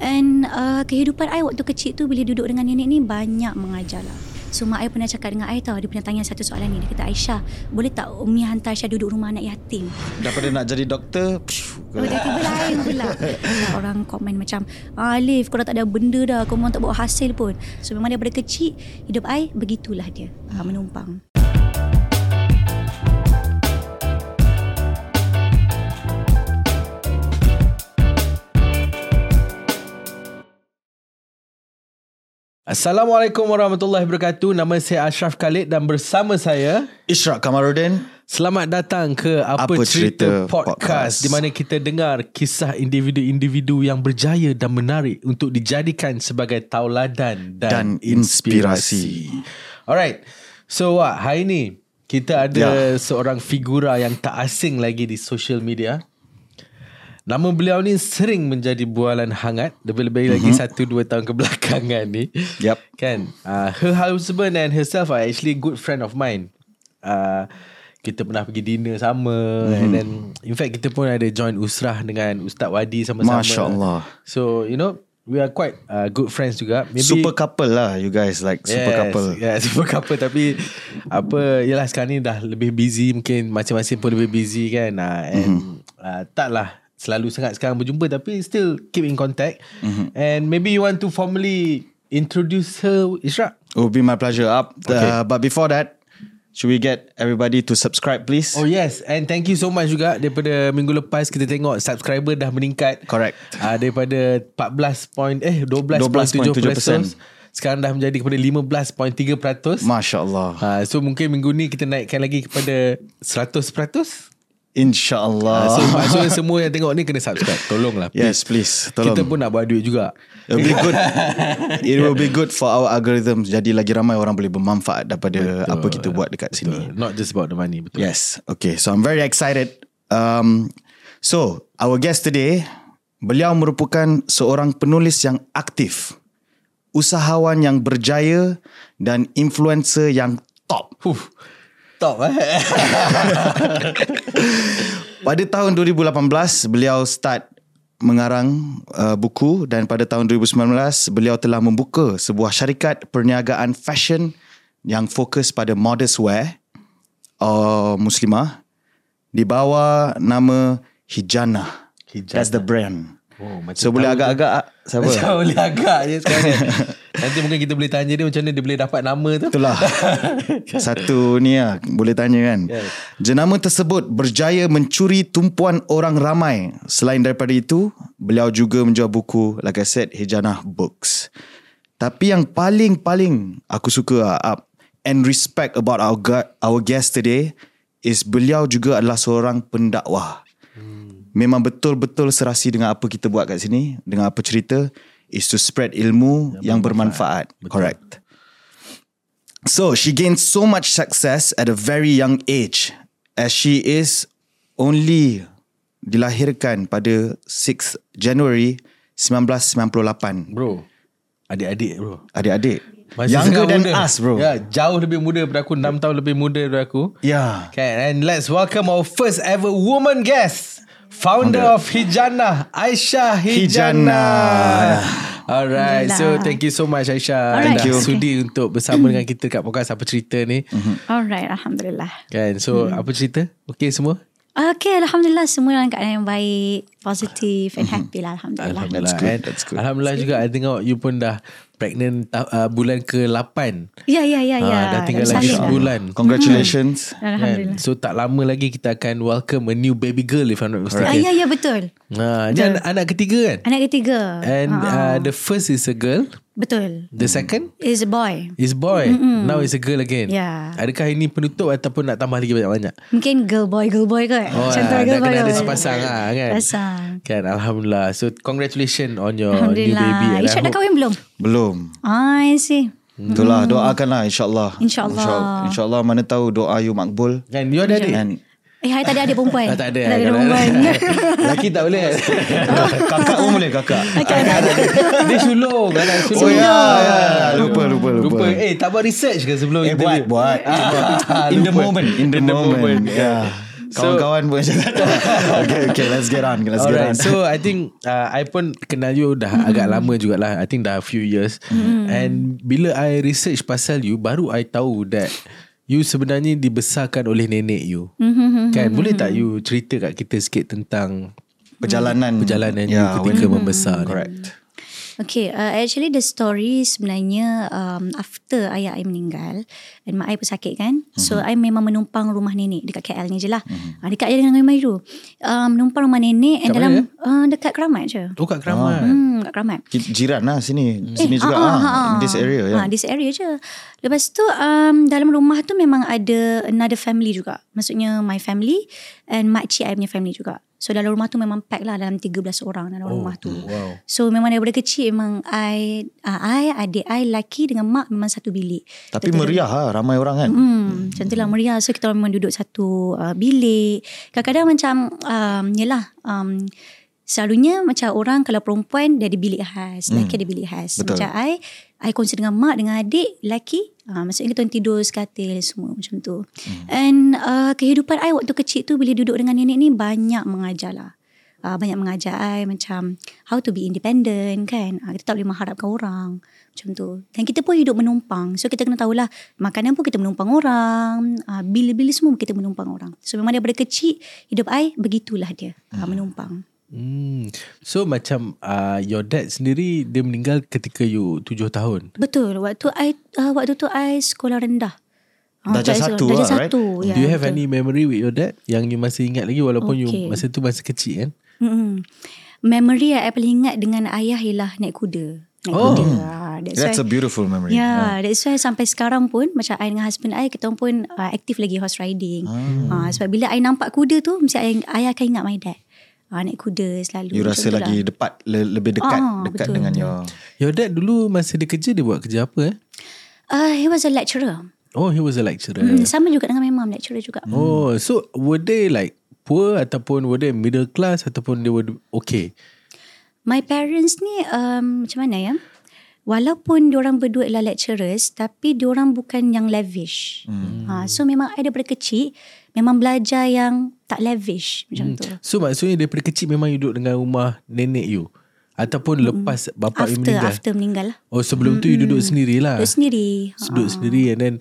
And uh, kehidupan I waktu kecil tu bila duduk dengan nenek ni banyak mengajar lah. So mak I pernah cakap dengan I tau Dia pernah tanya satu soalan ni. Dia kata Aisyah Boleh tak Umi hantar Aisyah duduk rumah anak yatim? Daripada nak jadi doktor Oh dia tiba lain pula. Orang komen macam Alif kau dah tak ada benda dah. Kau memang tak bawa hasil pun. So memang daripada kecil Hidup I Begitulah dia ah, Menumpang Assalamualaikum warahmatullahi wabarakatuh. Nama saya Ashraf Khalid dan bersama saya Ishraq Kamarudin selamat datang ke Apa, Apa Cerita, Cerita Podcast, Podcast. di mana kita dengar kisah individu-individu yang berjaya dan menarik untuk dijadikan sebagai tauladan dan, dan inspirasi. Alright. So Wak, hari ni kita ada Ya. seorang figura yang tak asing lagi di social media. Nama beliau ni sering menjadi bualan hangat Lebih-lebih lagi satu dua tahun kebelakangan ni Yup. Kan uh, Her husband and herself are actually good friend of mine uh, Kita pernah pergi dinner sama mm-hmm. And then In fact kita pun ada join usrah dengan Ustaz Wadi sama-sama Masya Allah. So you know We are quite uh, good friends juga Maybe Super couple lah you guys like super couple. Yeah, super couple tapi apa yalah sekarang ni dah lebih busy mungkin masing-masing pun lebih busy kan. Uh, and mm-hmm. uh, taklah selalu sangat sekarang berjumpa tapi still keep in contact. Mm-hmm. And maybe you want to formally introduce her Ishraq. It will be my pleasure up. Okay. Uh, but before that, should we get everybody to subscribe please? Oh yes And thank you so much juga Daripada minggu lepas Kita tengok subscriber dah meningkat Correct. uh, Daripada 14 point Eh 12.7% 12.7%. Sekarang dah menjadi kepada 15.3% Masya Allah. uh, So mungkin minggu ni Kita naikkan lagi kepada 100% InsyaAllah. uh, So maksudnya semua yang tengok ni Kena subscribe Tolonglah yes, please. Tolong. Kita pun nak buat duit juga It will be good. It will be good for our algorithm. Jadi lagi ramai orang boleh bermanfaat daripada Betul. apa kita buat dekat sini. Not just about the money Betul Yes. Okay. So I'm very excited. Um, so our guest today, beliau merupakan seorang penulis yang aktif, usahawan yang berjaya dan influencer yang top. Huh. Top eh Pada tahun 2018, beliau start mengarang uh, buku dan pada tahun 2019 beliau telah membuka sebuah syarikat perniagaan fashion yang fokus pada modest wear uh, muslimah di bawah nama Hijana. Hijana. That's the brand. Oh, macam So boleh agak-agak siapa? Macam boleh agak je sekarang kan. Nanti mungkin kita boleh tanya dia Macam mana dia boleh dapat nama tu. Itulah. Satu ni lah Boleh tanya kan. Yes. Jenama tersebut Berjaya mencuri tumpuan orang ramai. Selain daripada itu Beliau juga menjual buku Like I said Hijanah Books. Tapi yang paling-paling Aku suka up And respect about our, our guest today Is beliau juga adalah seorang pendakwah Memang betul-betul serasi dengan apa kita buat kat sini Dengan apa cerita Is to spread ilmu yang, bermanfaat, Correct So she gained so much success at a very young age as she is only dilahirkan pada 6 January 1998. Bro Adik-adik bro Adik-adik. Masih Younger than muda. us bro. Ya, jauh lebih muda daripada aku 6 tahun lebih muda daripada aku Yeah. Okay, and let's welcome our first ever woman guest Founder of Hijana Aisyah Hijana, Alright So thank you so much Aisyah. Alright. Thank you. sudi untuk bersama dengan kita kat podcast Apa Cerita ni. Alright Alhamdulillah. Kan So apa cerita? Okay semua? Okay Alhamdulillah. Semua dalam keadaan yang baik Positif And happy lah Alhamdulillah, Alhamdulillah That's good, And that's good. Alhamdulillah juga I tengok you pun dah Pregnant uh, bulan ke-8 Ya ya ya ya Ah, Dah tinggal lagi lah. sebulan Congratulations. Alhamdulillah Kan? So tak lama lagi kita akan welcome a new baby girl if I'm not Ah, mistaken. ya ya betul Ha, ni anak, anak ketiga kan? Anak ketiga And uh, the first is a girl, Betul the second Is a boy is boy. Now is a girl again. Ya. Adakah ini penutup ataupun nak tambah lagi banyak-banyak? Mungkin girl boy girl boy ke Oh, Macam tu ah, girl boy kena ada boy. sepasang lah kan? Pasang Kan Alhamdulillah. So congratulations on your new Alhamdulillah baby. I Isyak dah kahwin belum Belum. I see Itulah doakanlah insyaAllah. InsyaAllah. InsyaAllah. InsyaAllah mana tahu doa you makbul. Kan you ada adik? And Eh hai tak ada adik perempuan Ah, tak ada. Tak ada perempuan Lelaki tak boleh. kakak pun boleh kakak. Dia sulung. Anak sulung. Oh ya, ya. Lupa, lupa, lupa. Lupa. Eh tak buat research ke sebelum Eh interview? buat buat Ah, In the moment In the, In the moment, moment. Yeah. Kawan-kawan pun macam tak tahu. Okay okay let's get on Let's get on Alright, so I think uh, I pun kenal you dah mm. agak lama jugalah. I think dah a few years. Mm. And bila I research pasal you, baru I tahu that you sebenarnya dibesarkan oleh nenek you. Mm-hmm. Kan, boleh tak you cerita kat kita sikit tentang Perjalanan perjalanan you Yeah, ketika when- membesar? ni? Correct Okay, uh, actually the story sebenarnya um, after ayah I meninggal dan mak I pun sakit kan. Mm-hmm. So I memang menumpang rumah nenek dekat KL ni je lah. Mm-hmm. Uh, dekat je dengan Mairu. Um, menumpang rumah nenek and dalam mana, uh, dekat Keramat je. Oh kat Keramat. Hmm, kat Keramat. Jiran lah sini Sini juga ah, ah, ah, ah. This area ya. Ah, this area je. Lepas tu um, dalam rumah tu memang ada another family juga. Maksudnya my family and makcik I punya family juga. So dalam rumah tu memang pack lah dalam 13 orang dalam Oh, rumah tu. wow. So memang daripada kecil memang I, uh, I adik I lelaki dengan mak memang satu bilik. Tapi meriah lah Ramai orang kan Hmm, macam tu lah meriah. So kita memang duduk satu uh, bilik. Kadang-kadang macam um, yelah um, selalunya macam orang kalau perempuan dia ada bilik khas, lelaki ada bilik khas. Betul. Macam I, I kongsi dengan mak dengan adik lelaki. Uh, maksudnya kita tidur sekatil semua macam tu. And uh, kehidupan I waktu kecil tu bila duduk dengan nenek ni banyak mengajar lah. Uh, banyak mengajar I macam how to be independent kan. Uh, kita tak boleh mengharapkan orang. Macam tu. Dan kita pun hidup menumpang. So kita kena tahulah makanan pun kita menumpang orang. Uh, bil-bil semua kita menumpang orang. So memang daripada kecil hidup I begitulah dia. Uh, menumpang. Hmm. So macam uh, your dad sendiri dia meninggal ketika you tujuh tahun. Betul. Waktu I uh, waktu tu I sekolah rendah. Ah, Darjah I satu Darjah lah, right? satu. Ya, Do you have betul. any memory with your dad yang you masih ingat lagi walaupun you Okay. masa tu masih kecil kan? Mm-mm. Memory yang I paling ingat dengan ayah ialah naik kuda. Naik Oh. kuda. Ah, that's That's why, a beautiful memory Ya, yeah, that's why sampai sekarang pun macam I dengan husband I kita pun uh, aktif lagi horse riding. Ah. sebab bila I nampak kuda tu mesti I, I akan ingat my dad. Ah, naik kuda selalu. You rasa tu lah. lagi dekat le- Lebih dekat Ah, Dekat betul, dengan betul. your Your dad dulu masa dia kerja dia buat kerja apa eh? Uh, he was a lecturer. Oh, he was a lecturer. Hmm, sama juga dengan my mom lecturer juga. Oh, so were they like poor ataupun were they middle class ataupun they were okay? My parents ni um, macam mana ya? Walaupun diorang berdua adalah lecturers tapi diorang bukan yang lavish. Hmm. Ha, so memang I daripada kecil memang belajar yang tak lavish macam tu. So maksudnya daripada kecil memang you duduk dengan rumah nenek you ataupun lepas bapa you After meninggal. after meninggal lah. Oh, sebelum tu you duduk sendirilah. Duduk sendiri. Ha. Duduk sendiri and then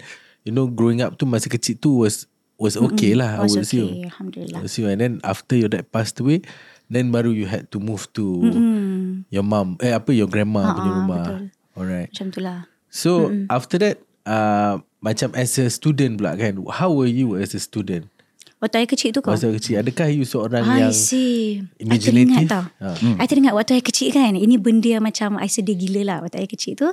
you know growing up tu masa kecil tu was was okay lah I Was assume. okay, Alhamdulillah. I assume and then after your dad passed away then baru you had to move to Hmm, your mom eh apa your grandma punya Ah, rumah. betul. Alright. macam tu lah. So after that uh, macam as a student pula kan how were you as a student? Waktu I kecil tu kau. Masa kecil adakah you seorang I yang see. I imaginative? teringat tau. Ha. Hmm. I teringat waktu I kecil kan. Ini benda yang macam I sedih gila lah waktu I kecil tu.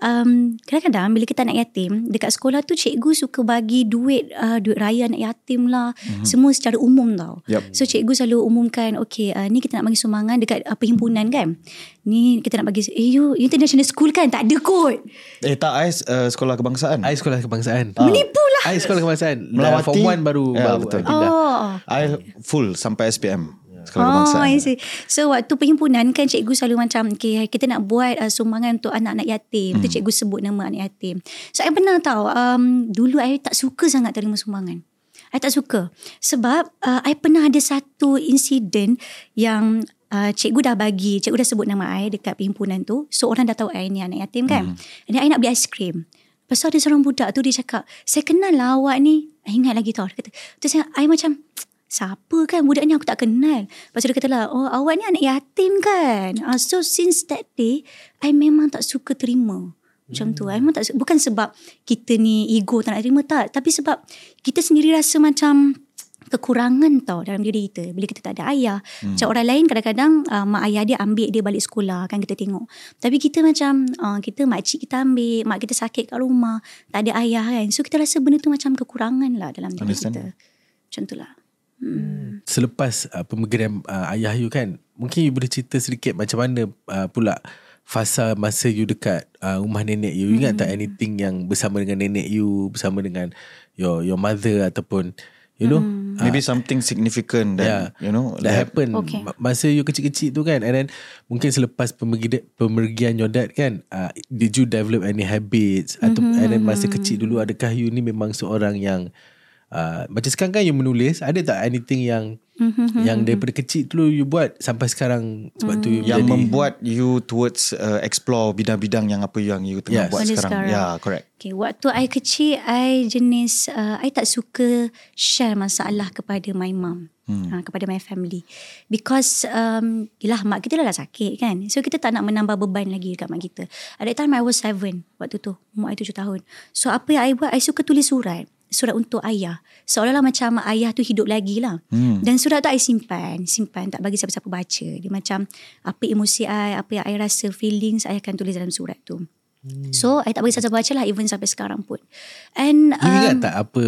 Um, kadang-kadang bila kita anak yatim, dekat sekolah tu cikgu suka bagi duit uh, duit raya anak yatim lah. Mm-hmm. Semua secara umum tau. Yup. So cikgu selalu umumkan, okay uh, ni kita nak bagi sumbangan dekat uh, perhimpunan kan. Ni kita nak bagi, eh you international school kan? Tak ada kot. Eh tak I uh, sekolah kebangsaan I sekolah kebangsaan. Menipu lah. I sekolah kebangsaan. Melawati. Form 1 baru, Ya, baru betul. pindah. Oh. I full sampai SPM Sekolah Oh, kebangsaan I see. So waktu perhimpunan kan cikgu selalu macam okay, kita nak buat uh, sumbangan untuk anak-anak yatim. Hmm. Tu cikgu sebut nama anak yatim. So I pernah tahu um, dulu I tak suka sangat terima sumbangan. I tak suka. Sebab uh, I pernah ada satu insiden yang uh, cikgu dah bagi, cikgu dah sebut nama I dekat perhimpunan tu. So orang dah tahu I ni anak yatim kan. Hmm. Then I nak beli aiskrim. Lepas tu ada seorang budak tu dia cakap, saya kenal lah awak ni. I ingat lagi tau. Dia kata, terus saya, I macam, siapa kan budak ni aku tak kenal. Lepas tu dia kata lah, oh awak ni anak yatim kan. Uh, so since that day, I memang tak suka terima. Macam tu. I memang tak suka. Bukan sebab kita ni ego tak nak terima tak. Tapi sebab kita sendiri rasa macam kekurangan tau dalam diri kita bila kita tak ada ayah. Hmm. Macam orang lain kadang-kadang uh, mak ayah dia ambil dia balik sekolah kan kita tengok. Tapi kita macam uh, kita makcik kita ambil, mak kita sakit kat rumah, tak ada ayah kan. So kita rasa benda tu macam kekurangan lah dalam diri Understand. kita. Macam tu lah. Hmm. Selepas uh, pemergian uh, ayah you kan, mungkin you boleh cerita sedikit macam mana uh, pula fasa masa you dekat uh, rumah nenek you. You ingat tak anything yang bersama dengan nenek you, bersama dengan your your mother ataupun you know uh, Maybe something significant that Yeah. You know That happen Okay. Ma- Masa you kecil-kecil tu kan And then Mungkin selepas pemergi, Pemergian your dad kan uh, Did you develop any habits Atau And then masa kecil dulu Adakah you ni memang seorang yang uh, macam sekarang kan you menulis ada tak anything yang Mhm, yang daripada kecil dulu you buat sampai sekarang sebab tu you Yang jadi membuat you towards uh, explore bidang-bidang yang apa yang you tengah Yes. buat Pada sekarang. sekarang. Ya, yeah, correct. Okay, waktu I kecil, I jenis, uh, I tak suka share masalah kepada my mum. Hmm. Uh, kepada my family. Because, um, yelah mak kita dah lah sakit kan. So, kita tak nak menambah beban lagi dekat mak kita. At that time, I was seven waktu tu. Umur I tujuh tahun. So, apa yang I buat, I suka tulis surat. Surat untuk ayah. Seolah-olah macam ayah tu hidup lagi lah. Hmm. Dan surat tu I simpan. Simpan. Tak bagi siapa-siapa baca. Dia macam apa emosi I, apa yang I rasa, feelings, I akan tulis dalam surat tu. Hmm. So, I tak bagi siapa-siapa baca lah even sampai sekarang pun. And you ingat um, tak apa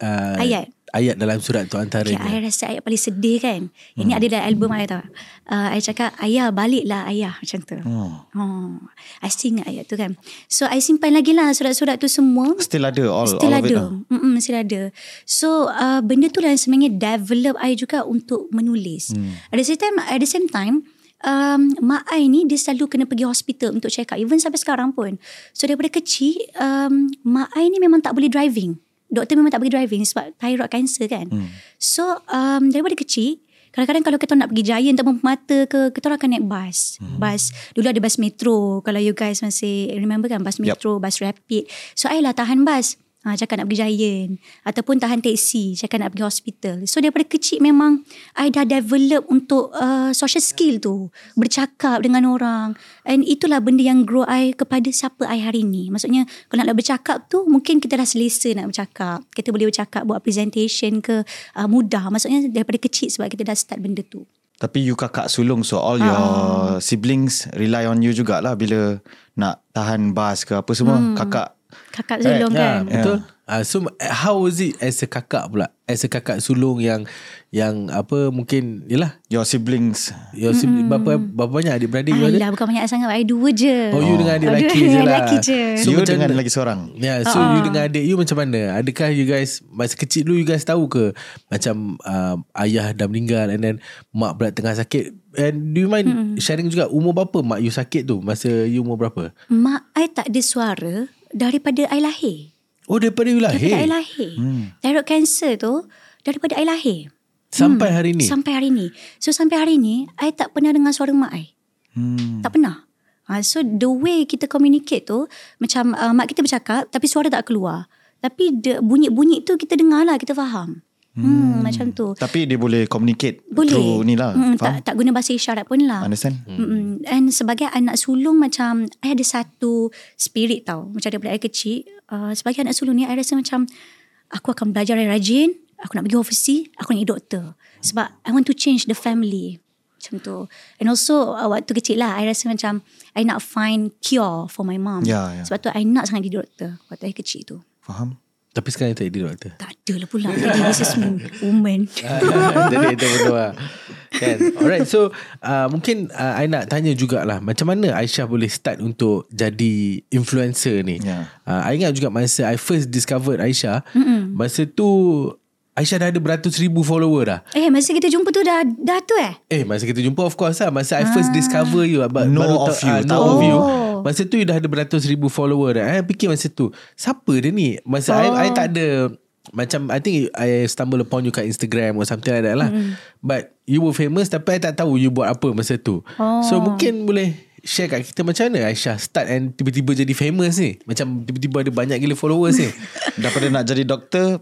uh, ayat. Ayat dalam surat tu Okay, antaranya I rasa ayat paling sedih kan. Ini ada dalam album I tau. Uh, I cakap, ayah baliklah ayah macam tu. Oh. Oh. I still ingat ayat tu kan. So, I simpan lagi lah surat-surat tu semua. Still ada all, Still all of it. ada. lah. Mm-mm, still ada. So, uh, benda tu lah yang sebenarnya develop I juga untuk menulis. Hmm. At the same time, at the same time, um, mak I ni dia selalu kena pergi hospital untuk check up. Even sampai sekarang pun. So, daripada kecil, um, mak I ni memang tak boleh driving. Doktor memang tak bagi driving sebab thyroid cancer kan. Hmm. So, um, daripada kecil, Kadang-kadang kalau kita nak pergi Giant Taman Permata ke Kita orang akan naik bas hmm. Bas Dulu ada bas metro Kalau you guys masih Remember kan Bas metro yep. Bas rapid So I lah tahan bas Ha, cakap nak pergi Giant. Ataupun tahan teksi Cakap nak pergi hospital. So daripada kecil memang I dah develop untuk uh, Social skill tu. Bercakap dengan orang. And itulah benda yang grow I Kepada siapa I hari ni. Maksudnya Kalau nak bercakap tu Mungkin kita dah selesa nak bercakap. Kita boleh bercakap Buat presentation ke uh, Mudah. Maksudnya daripada kecil Sebab kita dah start benda tu. Tapi you kakak sulung so all your siblings rely on you jugalah bila nak tahan bas ke apa semua. Hmm. Kakak Kakak sulung Ya, kan betul. Uh, so how was it as a kakak pula? As a kakak sulung yang yang apa mungkin yalah your siblings your mm berapa berapa banyak adik-beradik you ada? Alah bukan banyak sangat I dua je Oh you dengan adik Oh, lelaki dua je dengan lah. lelaki je so you macam dengan lagi seorang. Ya, so uh you dengan adik you macam mana? Adakah you guys masa kecil dulu you guys tahu ke macam uh, ayah dah meninggal and then mak pula tengah sakit? And do you mind hmm. sharing juga umur berapa mak you sakit tu? Masa you umur berapa? Mak I tak ada suara Daripada I lahir. Oh daripada you Daripada I lahir. Lahir hmm. Thyroid cancer tu Daripada I lahir. Sampai hari ni. Sampai hari ni. So sampai hari ni I tak pernah dengar suara mak I Hmm. Tak pernah. Ha, So the way kita communicate tu Macam uh, mak kita bercakap Tapi suara tak keluar. Tapi the, bunyi-bunyi tu kita dengar lah Kita faham Hmm, hmm macam tu Tapi dia boleh communicate Boleh through ni lah. hmm, Faham? tak, tak guna bahasa isyarat pun lah Understand? Mm-mm. And sebagai anak sulung macam I ada satu spirit tau. Macam daripada I kecil. Uh, sebagai anak sulung ni I rasa macam aku akan belajar yang rajin. Aku nak pergi overseas. Aku nak jadi doktor. Sebab I want to change the family. Macam tu. And also uh, waktu kecil lah I rasa macam I nak find cure for my mom. Ya, ya. Sebab tu I nak sangat jadi doktor. Waktu I kecil tu. Faham? Tapi sekarang tak jadi doktor. Tak ada lah pula. Jadi business woman. Jadi itu betul lah kan? Alright so uh, Mungkin uh, I nak tanya jugalah Macam mana Aisyah boleh start Untuk jadi Influencer ni Ya. uh, I ingat juga Masa I first discovered Aisyah Mm-mm. Masa tu Aisyah dah ada beratus ribu follower dah Eh masa kita jumpa tu dah, dah tu eh? Eh masa kita jumpa Of course lah Masa I first discover you ba- Know baru of tahu- you, ah, tahu. Know of you Oh. Masa tu you dah ada beratus ribu follower dah I fikir masa tu Siapa dia ni Masa oh. I, I tak ada Macam I think I stumble upon you kat Instagram Or something like that lah mm. But You were famous Tapi I tak tahu You buat apa masa tu Oh. So mungkin boleh Share kat kita macam mana Aisyah start and tiba-tiba jadi famous ni Macam tiba-tiba ada banyak gila followers ni Daripada nak jadi doktor,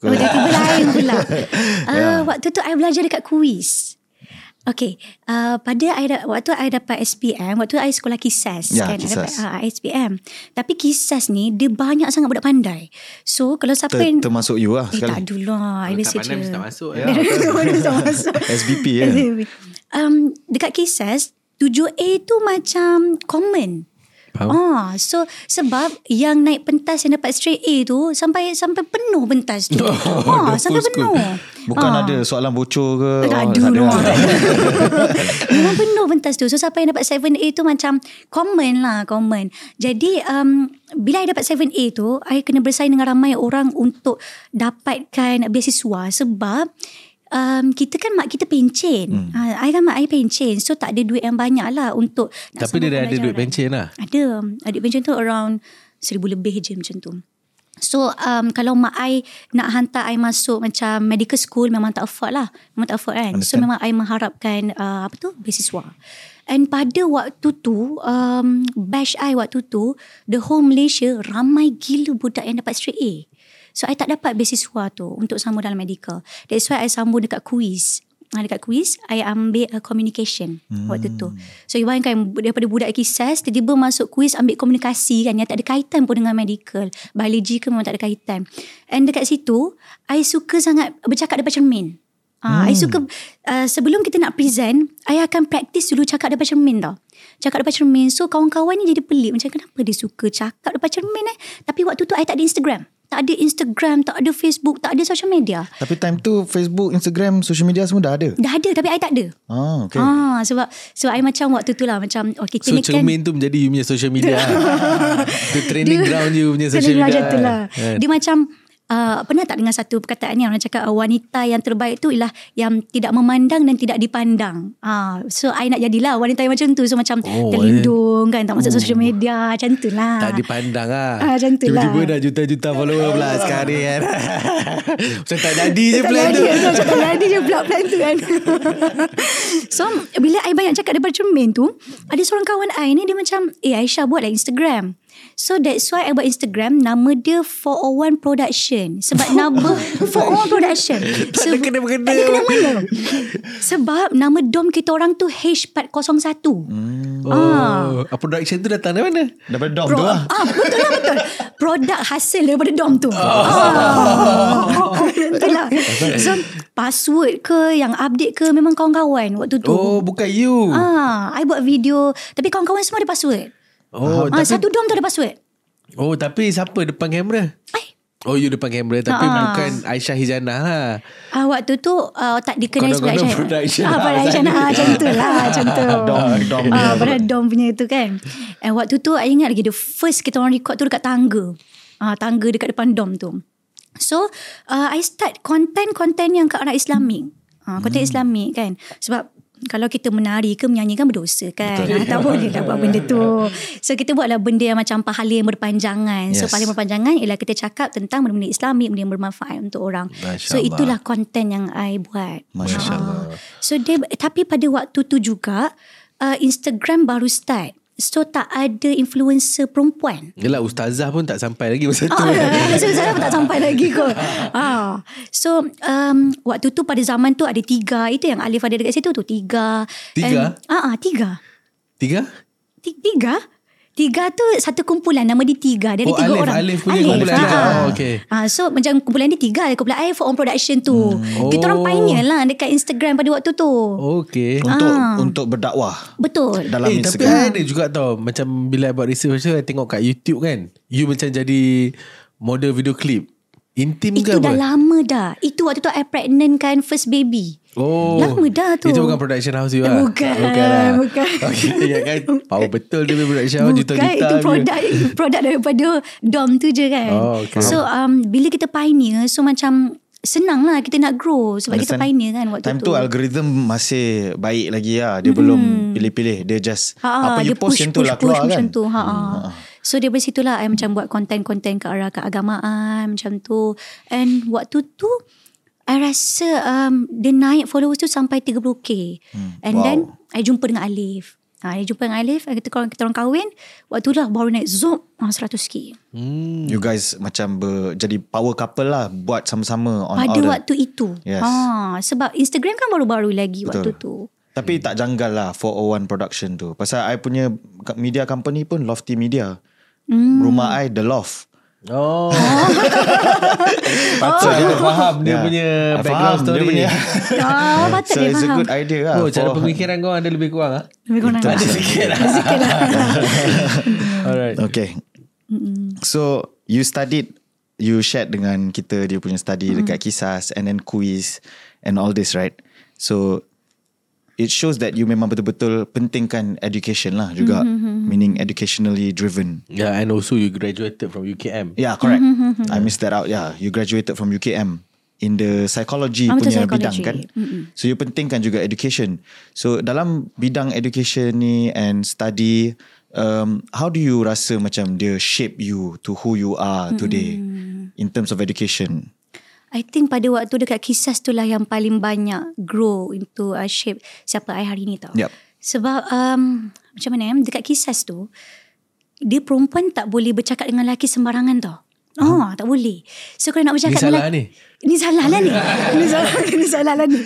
Oh, dia tiba lain pula. Uh, Waktu tu I belajar dekat kuis. Okay, uh, pada I da, waktu I dapat SPM, waktu I sekolah kisas Ya, kan, I kisas. dapat uh, SPM. Tapi kisas ni dia banyak sangat budak pandai. So kalau siapa ter, yang termasuk you lah eh, tak sekali. ada lah, I biasa Tak pandai mesti tak masuk Ya, tak masuk. SBP ya. um, dekat kisas 7A tu macam common. Faham? Ah, so sebab yang naik pentas yang dapat straight A tu sampai sampai penuh pentas tu. Oh, ah, the sampai full school. penuh. Bukan Ah. ada soalan bocor ke? Tak Oh, ada no. Memang penuh pentas tu. So siapa yang dapat 7A tu macam common lah, common. Jadi um, bila I dapat 7A tu, I kena bersaing dengan ramai orang untuk dapatkan beasiswa sebab um, kita kan mak kita pencen. Hmm. Uh, I kan mak I pencen. So tak ada duit yang banyak lah untuk nak Tapi dia ada duit pencen lah Ada. Adik pencen tu around seribu lebih je macam tu. So um, kalau mak I nak hantar I masuk macam medical school memang tak afford lah. Memang tak afford kan. So Understand. memang I mengharapkan uh, apa tu beasiswa. And pada waktu tu um, batch I waktu tu the whole Malaysia ramai gila budak yang dapat straight A. So I tak dapat beasiswa tu untuk sambung dalam medical. That's why I sambung dekat quiz. Ah, dekat quiz I ambil uh, communication hmm. waktu tu. So you bayangkan daripada budak kisas tiba-tiba masuk quiz ambil komunikasi kan yang tak ada kaitan pun dengan medical. Biology ke memang tak ada kaitan. And dekat situ I suka sangat bercakap depan cermin. Ah, hmm. I suka uh, sebelum kita nak present, I akan practice dulu cakap depan cermin tau. Cakap depan cermin. So kawan-kawan ni jadi pelik macam kenapa dia suka cakap depan cermin eh? Tapi waktu tu I tak ada Instagram. Tak ada Instagram, tak ada Facebook, tak ada social media. Tapi time tu Facebook, Instagram, social media semua dah ada. Dah ada tapi I tak ada. Ah, okay. Ah sebab sebab I macam waktu tu lah macam okay So kita ni kan cermin tu menjadi you punya social media Tu training ground you punya social media lah. Kan? Dia macam Uh, pernah tak dengar satu perkataan ni orang cakap uh, wanita yang terbaik tu ialah yang tidak memandang dan tidak dipandang. Ah, uh, so I nak jadilah wanita yang macam tu. So macam Oh, terlindung kan tak masuk social media macam tu lah. Tak dipandang lah Ah, macam tu lah. Tiba-tiba dah juta-juta follower pula sekarang kan Macam tak jadi je plan tu Macam tak jadi je pula plan tu kan So Bila I banyak cakap Depan cermin tu Ada seorang kawan I ni Dia macam Eh Aisyah buat lah Instagram So that's why I buat Instagram Nama dia 401 Production Sebab nama 401 Production Tak ada kena-mengena. Tak ada kena-mengena Sebab Nama dom kita orang tu H401 hmm. Oh, ah. Production tu datang dari mana? Daripada dom Pro, tu lah. ah, betul lah betul. Produk hasil daripada dom tu. Oh. Ah. Itulah. So password ke yang update ke memang kawan-kawan waktu tu. Oh, bukan you. Ah, I buat video tapi kawan-kawan semua ada password. Oh, Ah, tapi satu dom tu ada password. Oh, tapi siapa depan kamera? Ai. Oh, you depan kamera tapi Ah. bukan Aisyah Hizana lah. Ah, waktu tu uh, tak dikenali sebagai Aisyah. production Ah, lah, production Azali. ah, macam tu lah, macam tu. Dom, dom Ah, pada dom punya tu kan. And waktu tu I ingat lagi the first kita orang record tu dekat tangga. Ah, tangga dekat depan dom tu. So, uh, I start konten-konten yang ke arah Islamik. Ah, konten Hmm. Islamik kan. Sebab kalau kita menari ke menyanyi kan berdosa kan. Ah, tak boleh lah buat benda tu. So kita buatlah benda yang macam pahala yang berpanjangan. So Yes. pahala yang berpanjangan ialah kita cakap tentang benda-benda Islamik, benda yang bermanfaat untuk orang. Masya So Allah. itulah konten yang I buat. Masya Ah. So dia tapi pada waktu tu juga uh, Instagram baru start. So tak ada influencer perempuan. Yelah ustazah pun tak sampai lagi masa tu. Ah, so saya pun tak sampai lagi kot. Ah, so um, waktu tu pada zaman tu ada tiga. Itu yang Alif ada dekat situ tu tiga. Tiga? Ah, ah, tiga. Tiga? Ti- Tiga? Tiga tu satu kumpulan nama dia tiga. Dia ada Oh, tiga Alif- orang. Alif punya kumpulan ah, dia. ah. Oh, okay. Ah, so macam kumpulan dia tiga. Kumpulan I for on production tu. Kita orang Oh. pioneer lah dekat Instagram pada waktu tu. Okay. Untuk Ah. untuk berdakwah Betul. dalam eh, tapi Instagram. ada juga tau Macam bila I buat research tu I tengok kat YouTube kan You macam jadi Model video clip Intim ke Itu apa? dah lama dah. Itu waktu tu I pregnant kan first baby. Oh Lama dah tu. Itu bukan production house you lah Bukan, lah. bukan. Okay ingat kan Power betul dia production house Bukan Juta-juta itu punya. produk produk daripada dom tu je kan. Oh, okay. So um, bila kita pioneer so macam senang lah kita nak grow sebab kita Understand? pioneer kan waktu Time tu. tu algoritma masih baik lagi lah. Dia belum pilih-pilih. Dia just Ha, apa dia you post macam tu lah push, keluar macam kan. tu. Ha, ha. So daripada situlah I macam buat konten-konten ke arah keagamaan macam tu. And waktu tu I rasa um, dia naik followers tu sampai 30k. Hmm. And Wow. then I jumpa dengan Alif. Ha, I jumpa dengan Alif, kita orang kita orang kahwin, waktu tu lah baru naik zoom ha, 100k. hmm. You guys macam ber, jadi power couple lah buat sama-sama on Pada the- waktu itu. Yes. Ha, sebab Instagram kan baru-baru lagi Betul. waktu tu. Tapi tak janggal lah 401 production tu. Pasal I punya media company pun Lofty Media. Hmm. Rumah I The Loft. Oh Patut dia faham Dia Yeah. punya I Background faham story Dia punya. Ah, patut so dia it's a faham. good idea lah. Oh cara pemikiran kau ada lebih kurang ah? Lebih kurang. Ada sikit lah Sikit lah. Alright Okay. So you studied, you shared dengan kita dia punya study dekat kisas and then quiz and all this right. So it shows that you memang betul-betul pentingkan education lah juga, meaning educationally driven. Yeah and also you graduated from UKM Yeah, correct. I missed that out. Yeah, you graduated from UKM in the psychology betul, punya psychology. bidang kan. So you pentingkan juga education. So dalam bidang education ni and study, um, how do you rasa macam dia shape you to who you are today? in terms of education? I think pada waktu dekat kisah tu lah yang paling banyak grow into uh, shape siapa I hari ni tau. Yup. Sebab um, macam mana eh, dekat kisah tu, dia perempuan tak boleh bercakap dengan lelaki sembarangan tau. Oh, tak boleh. So kalau nak Ni bercakap salah dengan ni. Ni salah lah ni. ni salah, ni salah lah ni.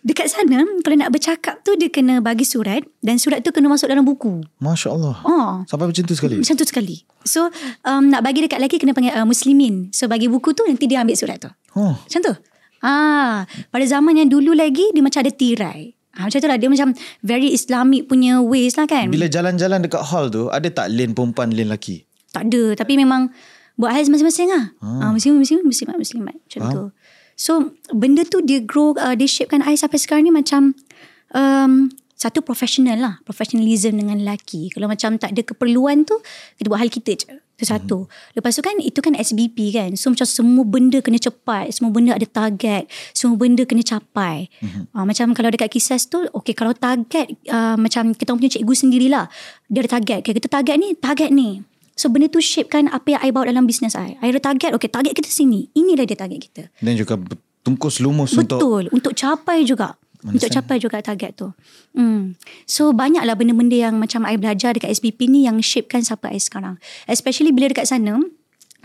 Dekat sana, kalau nak bercakap tu dia kena bagi surat dan surat tu kena masuk dalam buku. Masya Allah. Oh. Sampai macam tu sekali. Macam tu sekali. So, um, nak bagi dekat lelaki kena panggil uh, muslimin. So, bagi buku tu nanti dia ambil surat tu. Oh. Macam tu. Ah, pada zaman yang dulu lagi dia macam ada tirai. Ah, macam tu lah dia macam very Islamic punya ways lah kan. Bila jalan-jalan dekat hall tu, ada tak lane perempuan, lane lelaki? Tak ada tapi memang buat hal masing-masing lah. Ah. muslim muslim muslimat muslimat macam Faham. tu. So benda tu dia grow uh, dia shapekan I sampai sekarang ni macam um, satu professional lah professionalism dengan lelaki kalau macam tak ada keperluan tu kita buat hal kita je itu satu lepas tu kan itu kan SBP kan so macam semua benda kena cepat semua benda ada target semua benda kena capai uh, macam kalau dekat kisah tu okay kalau target uh, macam kita punya cikgu sendirilah dia ada target okay, kita target ni target ni So benda tu shapekan apa yang I bawa dalam bisnes I. I ada target, okay target kita sini. Inilah dia target kita. Dan juga tungkus lumus untuk Betul. Untuk capai juga. Untuk capai juga target tu. Hmm. So banyaklah benda-benda yang macam I belajar dekat SBP ni yang shapekan siapa I sekarang. Especially bila dekat sana,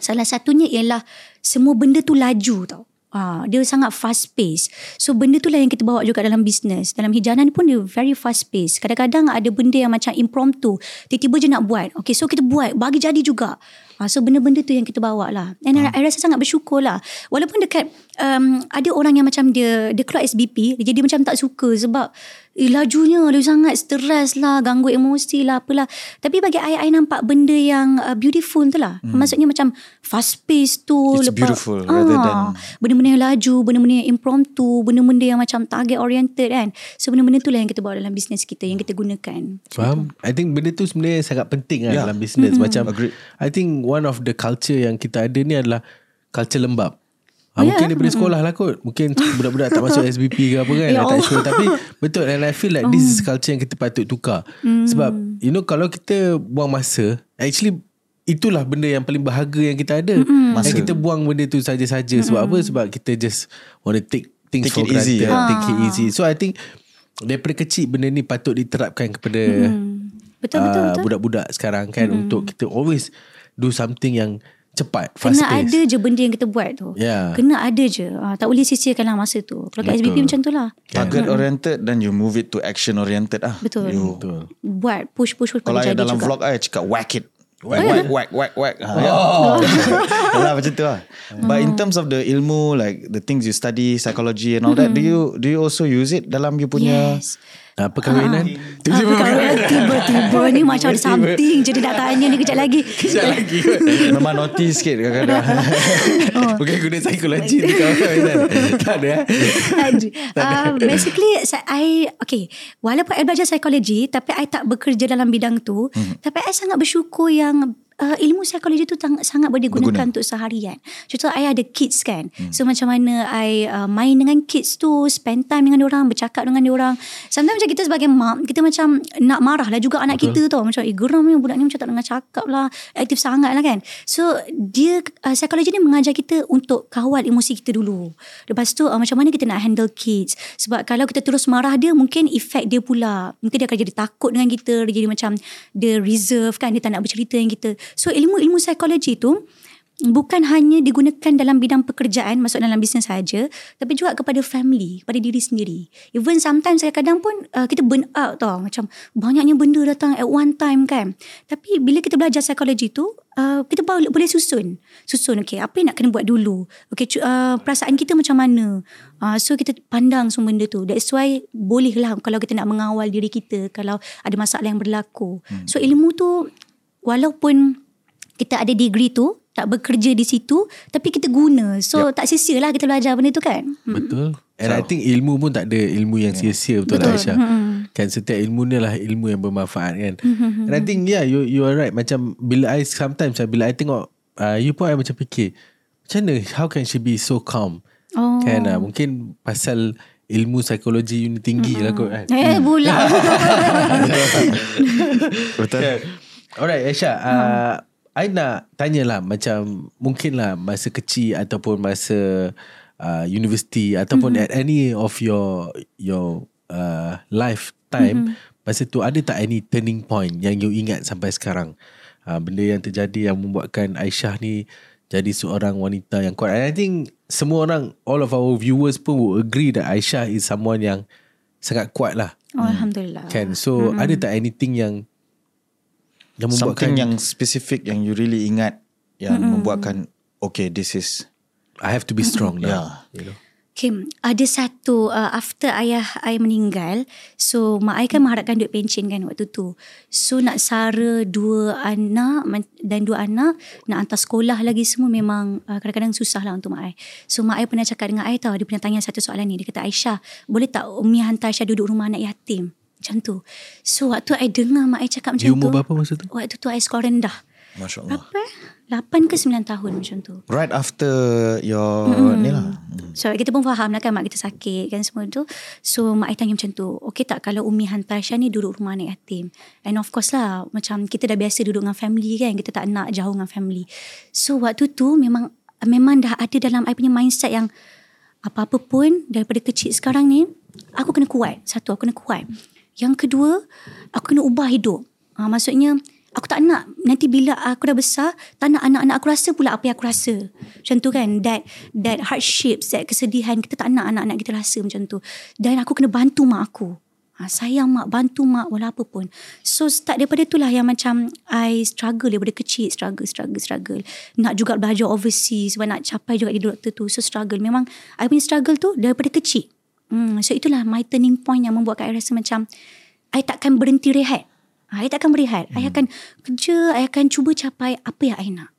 salah satunya ialah semua benda tu laju tau. Ah, dia sangat fast pace. So benda tu lah yang kita bawa juga dalam bisnes. Dalam hijanan pun dia very fast pace. Kadang-kadang ada benda yang macam impromptu. Tiba-tiba je nak buat. Okay so kita buat. Bagi jadi juga. Ah, so benda-benda tu yang kita bawa lah. And I, I rasa sangat bersyukur lah. Walaupun dekat um, ada orang yang macam dia dia keluar SBP. Dia jadi macam tak suka sebab eh, lajunya laju sangat stres lah. Ganggu emosi lah apalah. Tapi bagi I, I nampak benda yang uh, beautiful tu lah. Hmm. Maksudnya macam fast pace tu. It's beautiful rather than- Benda-benda yang laju, benda-benda yang impromptu, benda-benda yang macam target oriented kan. So benda-benda tu lah yang kita bawa dalam bisnes kita, yang kita gunakan. Faham? I think benda tu sebenarnya sangat penting lah Yeah. dalam business. Macam Agreed. I think one of the culture yang kita ada ni adalah culture lembab. Ha, Oh, ya? mungkin daripada sekolah lah kot. Mungkin budak-budak tak masuk SBP ke apa kan. Ya tak sure. Tapi betul. And I feel like this is culture yang kita patut tukar. Sebab you know kalau kita buang masa. Actually itulah benda yang paling bahagia yang kita ada. Masa. Dan kita buang benda tu saja-saja. Sebab apa? Sebab kita just want to take things Take for it easy, granted. ya. Take it easy. So I think daripada kecil benda ni patut diterapkan kepada Betul, betul, ah, betul. budak-budak sekarang kan hmm. untuk kita always do something yang cepat fast Kena pace. ada je benda yang kita buat tu. Ya. Kena ada je. Ha, tak boleh sisirkan lah masa tu. Kalau kat Betul. SBP macam tu lah. target oriented dan you move it to action oriented ah. Betul. You, Betul. Buat push-push kalau bagi ada jadi dalam juga. vlog I cakap whack it. Whack, whack, whack, whack, whack. Ha, ya. Alah, macam tu lah. But in terms of the ilmu, like the things you study, psychology and all that, do you do you also use it dalam you punya Yes. Ah, perkahwinan. Ah, perkara tiba-tiba ni macam ada something je dia nak tanya ni kejap lagi. Sekejap lagi kot. memang notice sikit kadang-kadang. Bukan guna psikologi ni kawan-kawan. Tak ada eh. Uh, basically I okay walaupun I belajar psikologi tapi I tak bekerja dalam bidang tu hmm. tapi I sangat bersyukur yang Uh, ilmu psikologi tu tang- sangat boleh digunakan Berguna. untuk seharian. Contoh I ada kids kan. Hmm. So macam mana I uh, main dengan kids tu, spend time dengan orang, bercakap dengan orang. Sometimes macam kita sebagai mak, kita macam nak marah lah juga anak Betul. kita tau. Macam eh geram ni budak ni macam tak dengar cakap lah. Aktif sangat lah kan. So dia uh, psikologi ni mengajar kita untuk kawal emosi kita dulu. Lepas tu uh, macam mana kita nak handle kids. Sebab kalau kita terus marah dia mungkin efek dia pula. Mungkin dia akan jadi takut dengan kita. Dia jadi macam dia reserve kan. Dia tak nak bercerita dengan kita. So ilmu-ilmu psikologi tu bukan hanya digunakan dalam bidang pekerjaan masuk dalam bisnes saja tapi juga kepada family kepada diri sendiri. Even sometimes kadang-kadang pun uh, kita burn out tau. Macam banyaknya benda datang at one time kan. Tapi bila kita belajar psikologi tu uh, kita boleh, boleh susun. Susun okay apa yang nak kena buat dulu? Okay uh, perasaan kita macam mana? Uh, so kita pandang semua benda tu. That's why boleh lah kalau kita nak mengawal diri kita kalau ada masalah yang berlaku. So ilmu tu walaupun kita ada degree tu tak bekerja di situ tapi kita guna so yep. tak sia-sia lah kita belajar benda tu kan Betul. And I think ilmu pun tak ada ilmu yang sia-sia betul, betul. lah Aisyah. Kan setiap ilmu ni lah ilmu yang bermanfaat kan. And I think yeah you you are right macam bila I sometimes bila I tengok uh, you pun I macam fikir macam mana how can she be so calm? Oh. Kan uh, mungkin pasal ilmu psikologi you ni tinggi lah kot kan. eh pula Betul. Alright Aisyah uh, I nak tanyalah macam mungkinlah masa kecil ataupun masa uh, universiti ataupun mm-hmm. at any of your your uh, lifetime mm-hmm. masa tu ada tak any turning point yang you ingat sampai sekarang? Uh, benda yang terjadi yang membuatkan Aisyah ni jadi seorang wanita yang kuat. And I think semua orang, all of our viewers pun will agree that Aisyah is someone yang sangat kuat lah. Oh, Alhamdulillah. Kan? So, mm-hmm. ada tak anything yang yang membuatkan Something yang specific yang you really ingat yang mm-hmm. membuatkan okay this is I have to be strong mm-hmm. lah. Yeah. You know? Kim, ada satu uh, after ayah I meninggal, so mak I kan mengharapkan duit pension kan waktu tu. So nak sara dua anak dan dua anak, nak hantar sekolah lagi semua memang uh, kadang-kadang susah lah untuk mak I. So mak I pernah cakap dengan I tau, dia pernah tanya satu soalan ni. Dia kata, Aisyah, boleh tak Umi hantar Aisyah duduk rumah anak yatim? Macam tu. So waktu I dengar mak I cakap macam Di tu. umur berapa masa tu? Waktu tu I sekolah rendah. Masya Allah. Berapa eh? 8 ke 9 tahun macam tu. Right after your mm-hmm. ni lah. So kita pun faham lah kan mak kita sakit kan semua tu. So mak I tanya macam tu. Okay tak kalau Umi hantar Syah ni duduk rumah anak yatim. And of course lah macam kita dah biasa duduk dengan family kan. Kita tak nak jauh dengan family. So waktu tu memang memang dah ada dalam I punya mindset yang apa-apa pun daripada kecil sekarang ni aku kena kuat. Satu aku kena kuat. Yang kedua aku kena ubah hidup. Ha, maksudnya Aku tak nak nanti bila aku dah besar tak nak anak-anak aku rasa pula apa yang aku rasa. Macam tu kan that that hardships, that kesedihan kita tak nak anak-anak kita rasa macam tu. Dan aku kena bantu mak aku. Ha, sayang mak, bantu mak walau apa pun. So start daripada itulah yang macam I struggle daripada kecil, struggle, struggle, struggle. Nak juga belajar overseas nak capai juga di doktor tu. So struggle. Memang I punya struggle tu daripada kecil. Hmm, so itulah my turning point yang membuatkan I rasa macam I takkan berhenti rehat. Ha, I takkan berehat. Hmm. I akan kerja, I akan cuba capai apa yang I nak.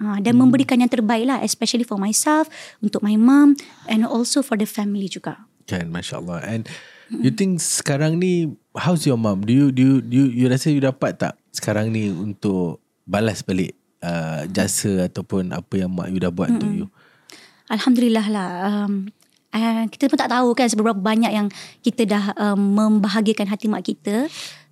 Ha, dan hmm. memberikan yang terbaik lah. Especially for myself, untuk my mom and also for the family juga. Kan, Masya Allah. And hmm. you think sekarang ni, how's your mom? Do you, do you, do you, you rasa you dapat tak sekarang ni untuk balas balik uh, jasa ataupun apa yang mak you dah buat hmm. untuk you? Alhamdulillah lah. Um, uh, kita pun tak tahu kan seberapa banyak yang kita dah um, membahagiakan hati mak kita.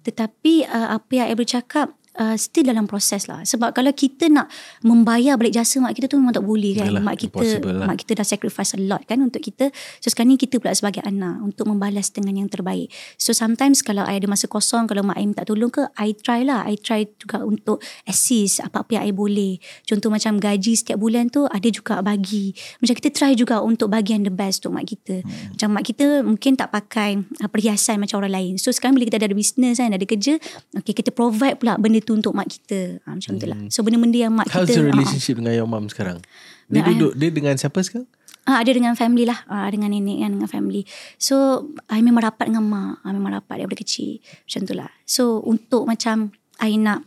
Tetapi uh, apa yang boleh cakap uh, still dalam proses lah. Sebab kalau kita nak membayar balik jasa mak kita tu memang tak boleh kan. Yalah, mak kita lah. mak kita dah sacrifice a lot kan untuk kita. So sekarang ni kita pula sebagai anak untuk membalas dengan yang terbaik. So sometimes kalau I ada masa kosong, kalau mak I minta tolong ke, I try lah. I try juga untuk assist apa-apa yang I boleh. Contoh macam gaji setiap bulan tu ada juga bagi. Macam kita try juga untuk bagi yang the best untuk mak kita. Hmm. Macam mak kita mungkin tak pakai uh, perhiasan macam orang lain. So sekarang bila kita dah ada business kan, ada kerja, okay, kita provide pula benda tu untuk mak kita. Ha, macam hmm. tu lah. So benda-benda yang mak How's kita. the relationship uh, dengan your mom sekarang? Dia Nah, duduk, dia dengan siapa sekarang? Ah, ada dengan family lah. Ah, dengan nenek kan, dengan family. So, I memang rapat dengan mak. Ah, memang rapat daripada kecil. Macam tu lah. So, untuk macam I nak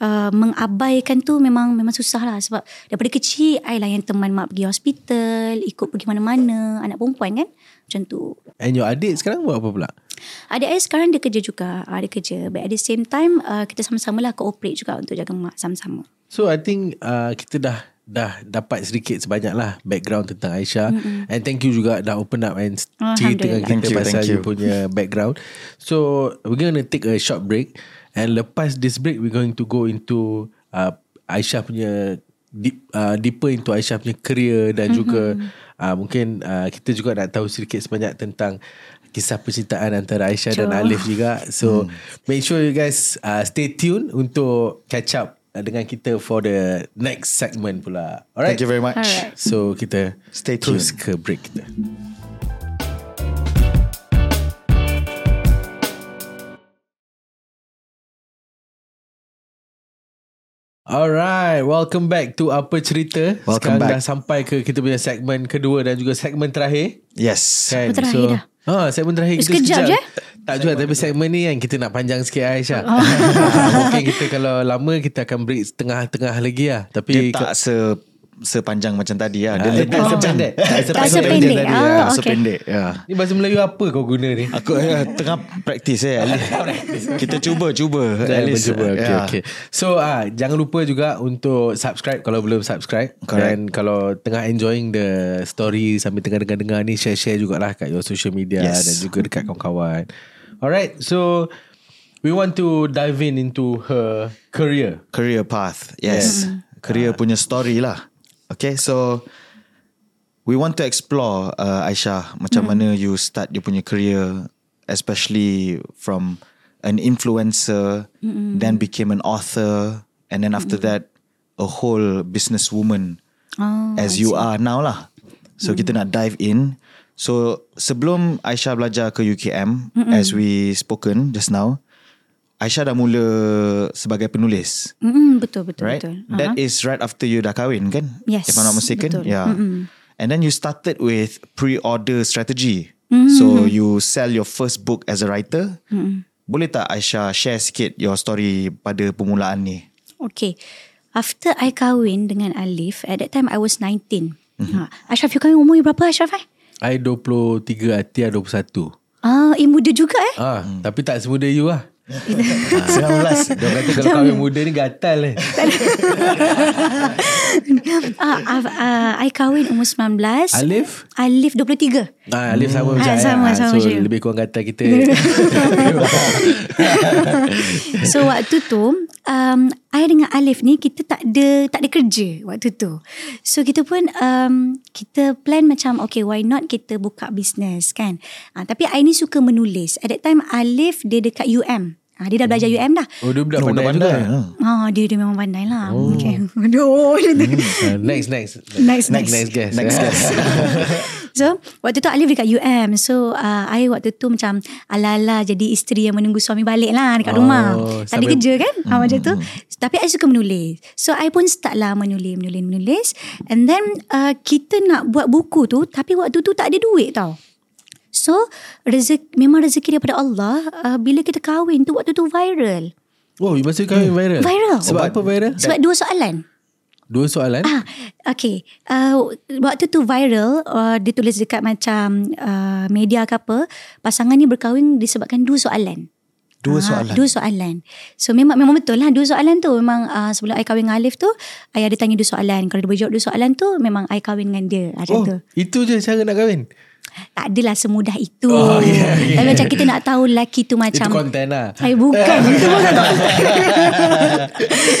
uh, mengabaikan tu memang memang susah lah. Sebab daripada kecil, I lah yang teman mak pergi hospital, ikut pergi mana-mana. Anak perempuan kan? Macam tu. And your adik sekarang buat apa pula? Adik I sekarang dia kerja juga. Ah, dia kerja. But at the same time, uh, kita sama-sama lah cooperate juga untuk jaga mak sama-sama. So I think uh, kita dah dah dapat sedikit sebanyak lah background tentang Aisyah mm-hmm. and thank you juga dah open up and cerita dengan kita Thank you, pasal you you. punya background. So we're going to take a short break and lepas this break we're going to go into uh, Aisyah punya deep, uh, deeper into Aisyah punya career dan mm-hmm. juga uh, mungkin uh, kita juga nak tahu sedikit sebanyak tentang kisah percintaan antara Aisyah dan Sure. Alif juga. So make sure you guys uh, stay tuned untuk catch up uh, dengan kita for the next segment pula. Alright. Thank you very much. Alright. So kita Stay terus tuned. ke break kita. Alright, welcome back to Apa Cerita. Welcome Sekarang back. dah sampai ke kita punya segmen kedua dan juga segmen terakhir. Yes. Kan? Segmen terakhir dah. Ah, segmen terakhir kita sekejap je? Tak juga tapi segmen ni yang kita nak panjang sikit Aisyah. Oh. Mungkin kita kalau lama kita akan break setengah-tengah lagi lah. Dia Tapi tak se sepanjang macam tadi lah. Dia Ah, lebih tak macam sependek. Tak Tak sependek sependek. macam tadi, Ah, ah. okay. sependek. Ya. Ni bahasa Melayu apa kau guna ni? Aku eh, tengah praktis eh. Kita cuba cuba. Jangan At least, cuba. Okay, ya. okay. So ah jangan lupa juga untuk subscribe kalau belum subscribe. Correct. Dan kalau tengah enjoying the story sambil tengah dengar-dengar ni share-share jugalah kat your social media Yes. dan juga dekat kawan-kawan. Alright. So we want to dive in into her career. Career path. Yes. Career punya story lah. Okay, so we want to explore uh, Aisyah macam mana you start you punya career especially from an influencer then became an author and then after that a whole businesswoman Oh, as you are now lah. So kita nak dive in. So sebelum Aisyah belajar ke UKM as we spoken just now, Aisyah dah mula sebagai penulis. Mm, betul betul right? betul. That is right after you dah kahwin kan? Yes, If I'm not mistaken. betul. Yeah. And then you started with pre-order strategy. Mm-hmm. So you sell your first book as a writer. Boleh tak Aisyah share sikit your story pada permulaan ni? Okay. After I kahwin dengan Alif, at that time I was 19. Mhm. Ha. Ashraf, you kahwin umur berapa Ashraf eh? I 23, Atia 21. Ah, eh muda juga eh. Ah, tapi tak semuda you lah. 19. Dia kata kalau kahwin muda ni gatal eh. ah, ah, ah, I kahwin umur 19. Alif? Alif 23. Ah, Alif sama macam Ah, I sama, sama So macam you. lebih kurang gatal kita. So waktu tu um, I dengan Alif ni Kita tak ada Tak ada kerja Waktu tu So kita pun um, Kita plan macam Okay why not Kita buka business kan uh, Tapi I ni suka menulis At that time Alif Dia dekat UM uh, Dia dah belajar UM dah Oh dia budak Oh, pandai, dah juga. pandai. Ha. Oh, dia dia memang pandai lah. Oh. Okay. Aduh. Uh, next, next. Next, next. Next guest. Next guest. So, waktu tu Alif dekat UM. So, uh, I waktu tu macam ala-ala jadi isteri yang menunggu suami balik lah dekat Oh, rumah. Tak ada sampai- kerja kan? Hmm. Ha, macam tu. Tapi I suka menulis. So, I pun start lah menulis, menulis, menulis. And then, uh, kita nak buat buku tu. Tapi waktu tu tak ada duit tau. So, rezeki, memang rezeki daripada Allah. Uh, bila kita kahwin tu, waktu tu viral. Oh, masa kahwin viral? Viral. Sebab apa viral? Sebab dua soalan. Dua soalan. Ah, okay. Uh, waktu tu viral, uh, dia tulis dekat macam uh, media ke apa, pasangan ni berkahwin disebabkan dua soalan. Dua Ah, soalan. Dua soalan. So memang memang betul lah dua soalan tu. Memang uh, sebelum I kahwin dengan Alif tu, I ada tanya dua soalan. Kalau dia berjawab dua soalan tu, memang I kahwin dengan dia. Macam Oh, tu. itu je cara nak kahwin? Tak adalah semudah itu. Oh, yeah, yeah. Tapi macam kita nak tahu lelaki tu macam... Itu konten lah. Saya bukan Itu bukan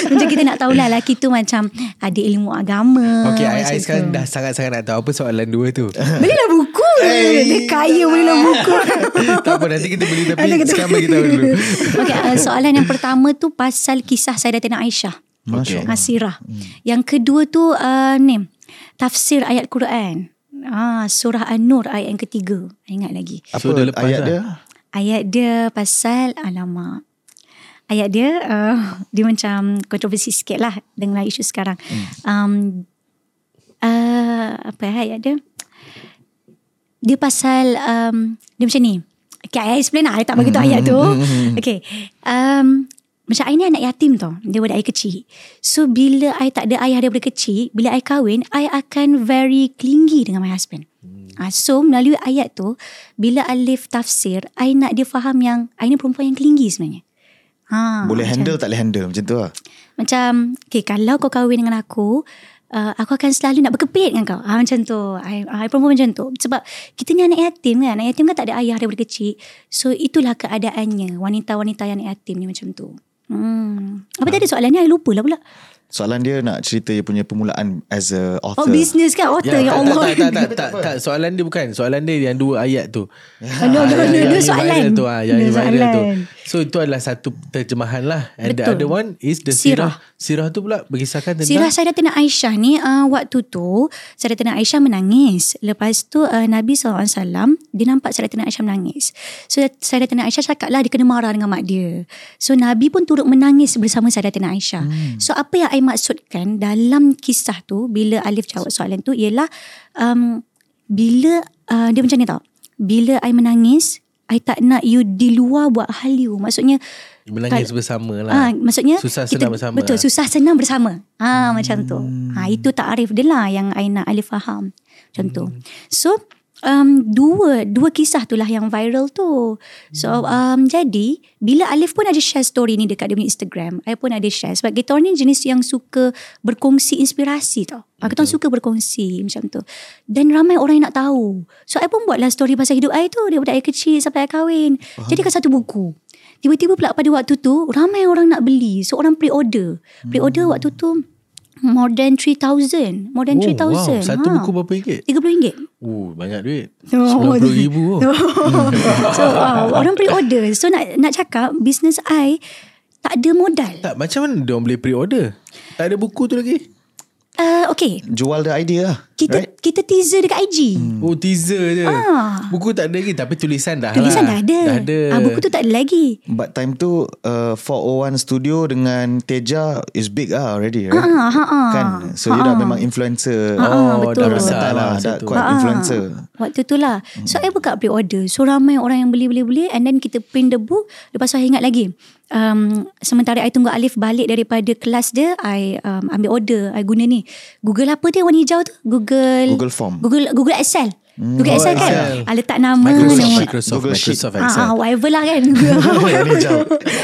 Macam kita nak tahulah Lelaki tu macam Ada ilmu agama Okay, I, I sekarang dah sangat-sangat nak tahu apa soalan dua tu. Belilah buku Dia kaya belilah buku tak apa, nanti kita beli tapi kita- sekarang bagi tahu dulu. Okay uh, soalan yang pertama tu Pasal kisah Sayyidatina Aisyah Masya Allah. Asirah Yang kedua tu uh, Ni Tafsir ayat Quran Ah, surah An-Nur ayat yang ketiga. Ingat lagi. Apa So, dah lepas ayat lah. dia? Ayat dia pasal Alamak. Ayat dia uh, Dia macam Kontroversi sikit lah Dengan isu sekarang. Um, uh, Apa eh ayat dia? Dia pasal um, Dia macam ni. Okay I explain lah I tak bagi tahu ayat tu. Okay. Um, Macam I ni anak yatim tau Daripada I kecil So bila I tak ada ayah daripada kecil Bila I kahwin I akan very clingy dengan my husband Ah, so melalui ayat tu bila Alif tafsir I nak dia faham yang I ni perempuan yang clingy sebenarnya. Ha, Boleh macam, handle tak boleh handle macam tu lah. Macam okay, kalau kau kahwin dengan aku uh, aku akan selalu nak berkepit dengan kau. Ha, macam tu. I, I perempuan macam tu. Sebab kita ni anak yatim kan. Anak yatim kan tak ada ayah daripada kecil. So itulah keadaannya wanita-wanita yang anak yatim ni macam tu. Hmm. Apa tadi soalannya? I lupa lah pula. Soalan dia nak cerita dia punya permulaan as a author. Oh, business kan? Author, ya, tak, Allah. tak, tak, tak, tak, tak, Soalan dia bukan Soalan dia yang dua ayat tu No, no, Ah, no, yang- dua yang soalan. tu, ah, Yang viral tu soalan. So itu adalah satu terjemahan lah And the Betul. other one is the Sirah. sirah Sirah tu pula berkisahkan tentang Sirah Sayyidatina Aisyah ni uh, waktu tu Sayyidatina Aisyah menangis. Lepas tu uh, Nabi SAW dia nampak Sayyidatina Aisyah menangis. So Sayyidatina Aisyah cakap lah dia kena marah dengan mak dia. So Nabi pun turut menangis bersama Sayyidatina Aisyah. Hmm. So apa yang I maksudkan dalam kisah tu bila Alif jawab soalan tu ialah um, bila uh, dia macam ni tau. Bila I menangis I tak nak you di luar buat hal you. Maksudnya Menangis Kal- bersama lah Ah, maksudnya Susah kita, senang bersama Betul, lah. susah senang bersama. Ah, macam tu. Ha, itu takrif dia lah yang I nak Alif faham. Macam tu. So, um, dua dua kisah tu lah yang viral tu. So, um, jadi bila Alif pun ada share story ni dekat dia punya Instagram, I pun ada share sebab kita orang ni jenis yang suka berkongsi inspirasi tau. Ah, Kita orang suka berkongsi macam tu. Dan ramai orang yang nak tahu. So, I pun buatlah story pasal hidup I tu. Daripada I kecil sampai I kahwin. Jadi kan satu buku. Tiba-tiba pula pada waktu tu ramai orang nak beli. So orang pre-order. Pre-order waktu tu more than 3000. More than Oh, 3000. wow. Satu Ha. buku berapa ringgit? RM30. Oh, banyak duit. Oh, RM90,000 oh. so uh, orang pre-order. So nak nak cakap business I tak ada modal. Tak, macam mana dia orang boleh pre-order? Tak ada buku tu lagi? Uh, okay. Jual the idea lah. Kita right? kita teaser dekat IG. Hmm. Oh, teaser je. Ah. Buku tak ada lagi tapi tulisan dah Tulisan lah. dah ada. Dah ada. Ah, buku tu tak ada lagi. But time tu uh, 401 Studio dengan Teja is big lah already right? Ah, ha, ah. Kan So you dah memang influencer Ah, Oh, betul. dah besar lah Dah quite Ah, influencer Waktu tu lah So I buka pre-order So ramai orang yang beli-beli-beli And then kita print the book Lepas tu I ingat lagi um, Sementara I tunggu Alif balik Daripada kelas dia I um, ambil order I guna ni Google apa dia warna hijau tu Google Google Form. Google Google Excel Google Oh, Excel kan Excel. ah, Letak nama Microsoft, nama- Microsoft, Google. Microsoft Ah, Excel. ah, whatever lah kan Warna hijau.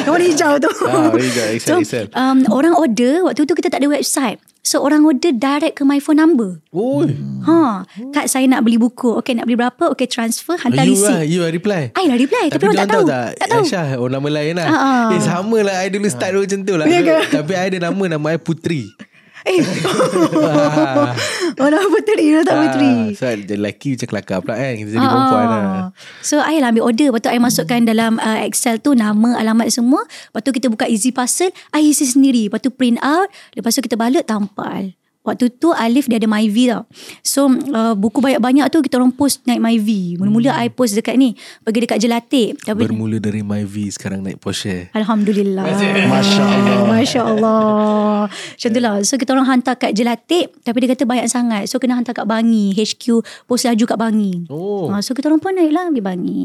Warna hijau tu Ah, warna hijau, Excel, so, Excel. Um, Orang order Waktu tu kita tak ada website So orang order direct ke my phone number Oh, Ha, Kak saya nak beli buku Okay nak beli berapa Okay transfer Hantar you receipt lah, you lah reply. I lah reply Tapi, Tapi orang tak tahu tak? Tak tahu Aisyah, oh nama lain lah. Ah, ah. Eh sama lah, I dulu start dulu macam tu lah. Ya? Tapi I ada nama, nama I Putri. Eh. Ah. Orang puteri Orang tak puteri Ah, So jadi lelaki macam kelakar pula kan Kita jadi perempuan lah. Ah. So I lah ambil order. Lepas tu I masukkan dalam uh, Excel tu Nama alamat semua. Lepas tu kita buka easy parcel. I isi sendiri. Lepas tu print out. Lepas tu kita balut tampal Waktu tu Alif dia ada MyV tau. So uh, buku banyak-banyak tu Kita orang post naik MyV Mula-mula I post dekat ni Pergi dekat Jelatik Tapi Bermula dari MyV Sekarang naik Porsche. Alhamdulillah. Masya Allah. Masya Allah Macam tu lah. So kita orang hantar kat Jelatik Tapi dia kata banyak sangat. So kena hantar kat Bangi HQ Post laju kat Bangi. Oh. ha, So kita orang pun naik lah Pergi Bangi.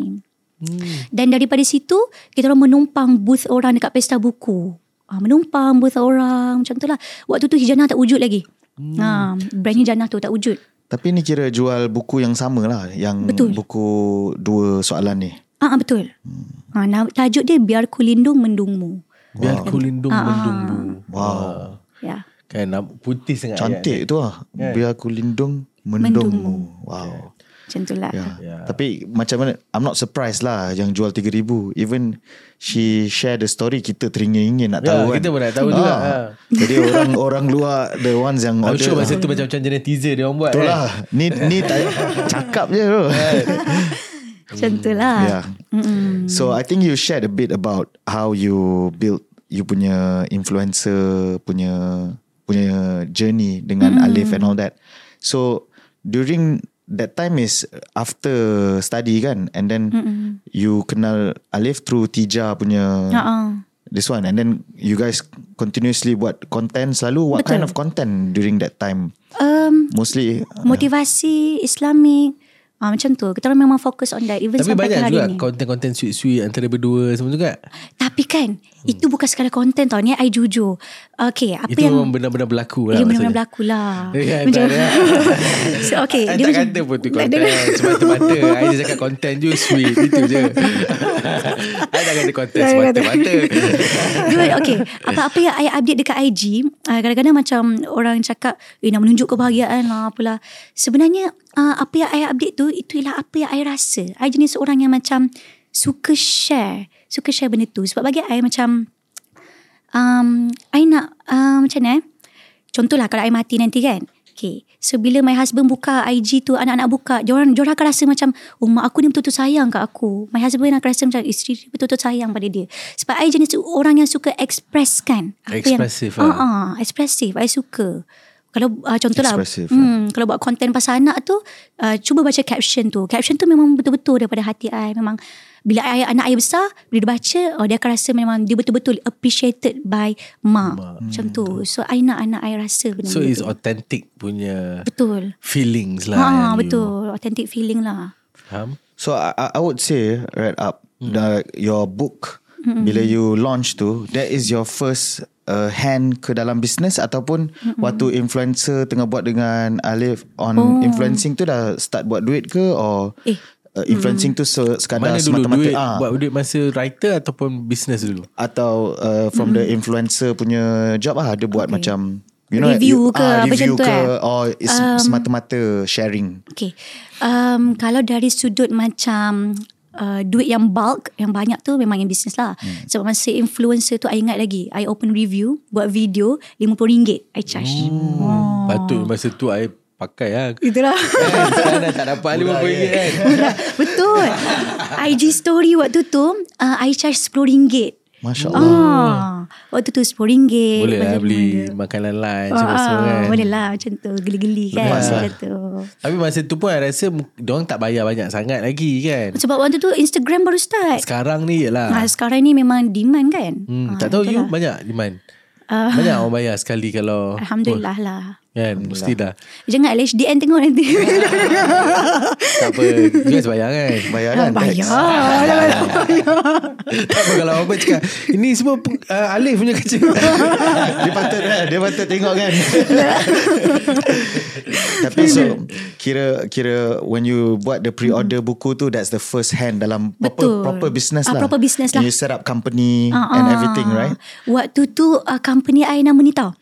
Hmm. Dan daripada situ Kita orang menumpang Booth orang dekat pesta buku. Ha, Menumpang booth orang. Macam tu lah. Waktu tu Hijana tak wujud lagi hmm. ha, Brand Hijana tu tak wujud Tapi ni kira jual buku yang sama lah Yang Betul. buku dua soalan ni Ah, ah, betul. Ha, nama- tajuk dia Biar Ku Lindung Mendungmu. Biar ku lindung Ah, ah. mendungmu Wow Ya. Kan putih sangat ayat Cantik tu lah Biar aku lindung Mendungmu Wow Macam tu lah. Ya. Ya. Tapi macam mana I'm not surprised lah Yang jual 3000 Even She share the story Kita teringin-ingin nak Ya, tahu kan kita pun nak tahu juga, Ah. ha. Jadi orang orang luar The ones yang I'm order sure masa tu macam-macam jenis teaser dia orang buat Betul kan? lah Ni, ni tak Cakap je tu Macam tu lah. Yeah So I think you shared a bit about How you build You punya influencer Punya Punya journey Dengan Alif and all that So During That time is After study kan And then You kenal Alif Through Tija punya Ha-ha. This one And then You guys Continuously buat content Selalu What Betul. kind of content During that time Um, Mostly motivasi Islamik. Ah, macam tu. Kita orang memang fokus on that. Even Tapi sampai banyak juga konten-konten sweet-sweet Antara berdua semua juga Tapi kan, itu bukan sekadar konten tau. Ni I jujur. Okay, apa Itu yang... memang benar-benar berlaku Ya lah benar-benar maksudnya. berlaku lah Ya, Macam tak ada. so, Okay I dia tak macam- kata pun tu konten Semata-mata I just cakap konten je Sweet Itu je I tak kata konten Semata-mata okay Apa-apa yang I update dekat IG uh, Kadang-kadang macam Orang cakap Eh nak menunjuk kebahagiaan lah Apalah Sebenarnya uh, Apa yang I update tu Itu ialah apa yang I rasa. I jenis orang yang macam Suka share Suka share benda tu. Sebab bagi I macam um, I nak uh, Macam mana eh? Contohlah kalau I mati nanti kan? Okay So bila my husband buka IG tu Anak-anak buka Diorang, diorang akan rasa macam Oh mak aku ni betul-betul sayang kat aku. My husband akan rasa macam Isteri dia betul-betul sayang pada dia. Sebab I jenis orang yang suka express kan Expressive yang, lah. uh, uh, Expressive. I suka kalau uh, contohlah Expressive, hmm, Kalau buat konten pasal anak tu uh, Cuba baca caption tu. Caption tu memang betul-betul Daripada hati I. Memang Bila I, anak I besar Bila dia baca oh, Dia akan rasa memang Dia betul-betul appreciated by mak, Macam tu. So I nak anak I rasa benda So it's authentic punya Betul. Feelings lah Ha, yang you betul. Authentic feeling lah. Faham? So I, I I would say right up the your book bila you launch tu that is your first uh, hand ke dalam business ataupun waktu influencer tengah buat dengan Alif on influencing tu dah start buat duit ke? Or Eh. uh, influencing tu se, sekadar Mana dulu semata-mata? duit? Ah. Buat duit masa writer Ataupun business dulu? Atau uh, from the influencer punya job lah ada buat macam you know Review you, ke, ah, apa review macam tu, ke eh? or is semata-mata sharing. Okay. Um, Kalau dari sudut macam uh, duit yang bulk yang banyak tu memang yang bisnes lah. Hmm. Sebab masa influencer tu I ingat lagi I open review buat video RM50 I charge. Oh. Patut masa tu I pakai lah. Itulah. Kan, Sekarang dah tak dapat RM50 kan. Murah. Betul. IG story waktu tu uh, I charge RM10. Masya Allah. Ah, waktu tu RM10. Boleh lah beli mana. makanan lunch Ah, apa semua kan. Boleh lah macam tu Geli-geli kan Lepas lah. Macam tu Tapi masa tu pun I rasa Diorang tak bayar banyak sangat lagi kan. Sebab waktu tu Instagram baru start Sekarang ni je lah. ah, Sekarang ni memang demand kan Hmm, Ah, tak tahu you itulah. banyak demand. Ah. Banyak orang bayar sekali kalau Alhamdulillah lah kan mestilah. Jangan LHDN tengok nanti Tak apa. You guys bayar kan? Bayar kan? Bayar tak apa kalau apa cakap ini semua uh, Alif punya kerja. dia patut kan? Dia patut tengok kan? Tapi so kira kira when you buat the pre-order buku tu that's the first hand dalam proper Betul. proper business Ah, lah. proper business lah. You set up company Ah, and ah. everything right? Waktu tu uh, company I nama ni tau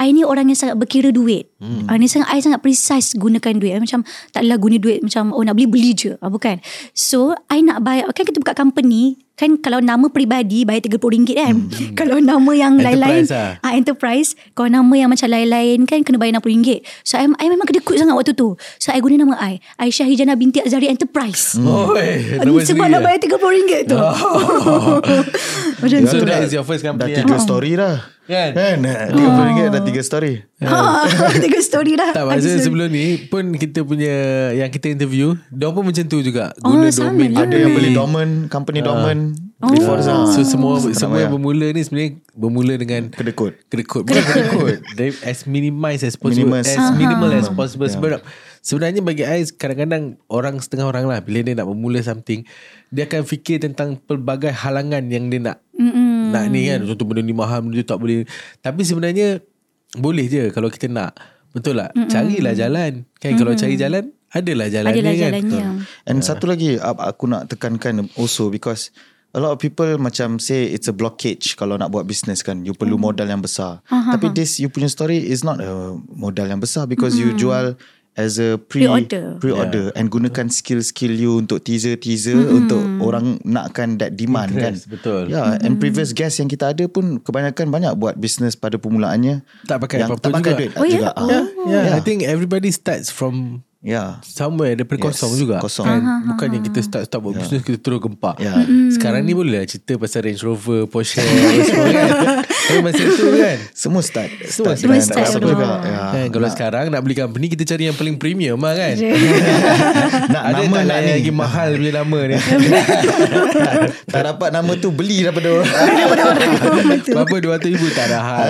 I ni orang yang sangat berkira duit. Hmm. Uh, ni sangat I sangat precise gunakan duit. Macam taklah guna duit macam oh nak beli beli je. Uh, bukan. So I nak bayar kan kita buka company kan kalau nama peribadi bayar RM30 kan. Hmm. kalau nama yang lain-lain Enterprise lah. ah enterprise kalau nama yang macam lain-lain kan kena bayar RM60. So I, I memang kedekut sangat waktu tu. So I guna nama I Aisyah Hijana binti Azari Enterprise. Oi, Hmm. Sebab nak lah. bayar RM30 tu. Macam So tu. that is your first Dah company. tiga lah. story dah. Kan? Kan? RM30 dah tiga story. Ha, tiga story dah. Tak masa sebelum ni pun kita punya yang kita interview, dia pun macam tu juga. Oh, Guna sama domain lah. Ada yang beli dormant, company dormant Oh. before Zah. So semua semua bayar. bermula ni sebenarnya bermula dengan kedekut. kedekut. Bukan kedekut. Dari as minimize as possible. Minimus. As Aha. minimal as possible. Yeah. Sebab sebenarnya bagi I kadang-kadang orang setengah orang lah bila dia nak bermula something, dia akan fikir tentang pelbagai halangan yang dia nak Mm-mm. nak ni kan. Contoh benda ni mahal, benda ni tak boleh. Tapi sebenarnya boleh je kalau kita nak. Betul tak? Carilah jalan. Kan kalau cari jalan, adalah jalan Adalah kan. jalannya. And satu lagi aku nak tekankan also because a lot of people macam say it's a blockage kalau nak buat business kan you perlu modal yang besar. Tapi this you punya story is not a modal yang besar because you jual as a pre Pre-order. pre-order and gunakan skill-skill you untuk teaser-teaser untuk orang nakkan that demand Interest, kan. betul. Yeah, and previous guest yang kita ada pun kebanyakan banyak buat business pada permulaannya Tak pakai yang apa-apa tak pakai juga. duit Oh, ya? juga. Ah. Yeah, yeah. Yeah. I think everybody starts from Yeah. somewhere daripada Yes, kosong juga. kosong. Kan? Bukannya kita start start buat business kita terus gempak. Yeah. Sekarang ni boleh lah cerita pasal Range Rover, Porsche semua kan. Tapi masa tu kan. Semua start. Semua dengan start apa dulu. juga. Ya. Kan, kalau sekarang nak beli company kita cari yang paling premium lah kan. nak Ada nama tak nak nak ni. lagi mahal punya nama ni. tak dapat nama tu beli daripada orang. Berapa 200 ribu tak ada hal.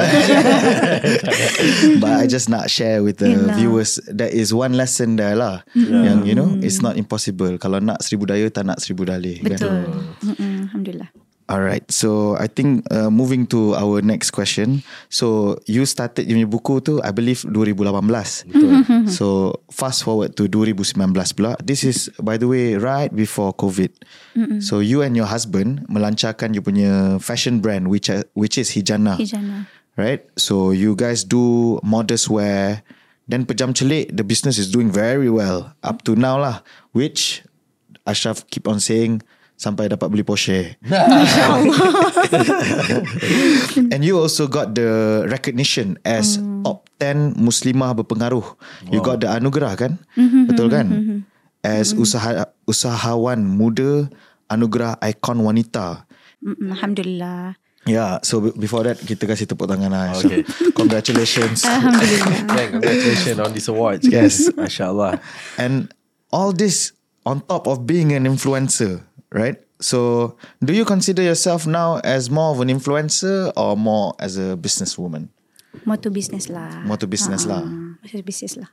But I just nak share with the viewers that is one lesson there lah. Yang you know it's not impossible. Kalau nak seribu daya tak nak seribu dalih. Kan? Betul. Mm-mm, Alhamdulillah. Alright, so I think uh, moving to our next question. So you started your buku tu, I believe 2018. Betul. so fast forward to 2019 pula. This is by the way right before COVID. So you and your husband melancarkan you punya fashion brand which which is Hijana. Hijana. Right? So you guys do modest wear. Then pejam celik, the business is doing very well up to now lah. Which Ashraf keep on saying sampai dapat beli Porsche. And you also got the recognition as top 10 Muslimah berpengaruh. You got the anugerah kan? Betul kan? As usaha usahawan muda anugerah ikon wanita. Alhamdulillah. Yeah, so be- before that kita kasih tepuk tangan lah. Okay. So, congratulations. Alhamdulillah. Yeah, congratulations on this awards. Yes. Masya Allah. And all this on top of being an influencer, right? So, do you consider yourself now as more of an influencer or more as a businesswoman? More to business lah. More to business lah. More to business lah.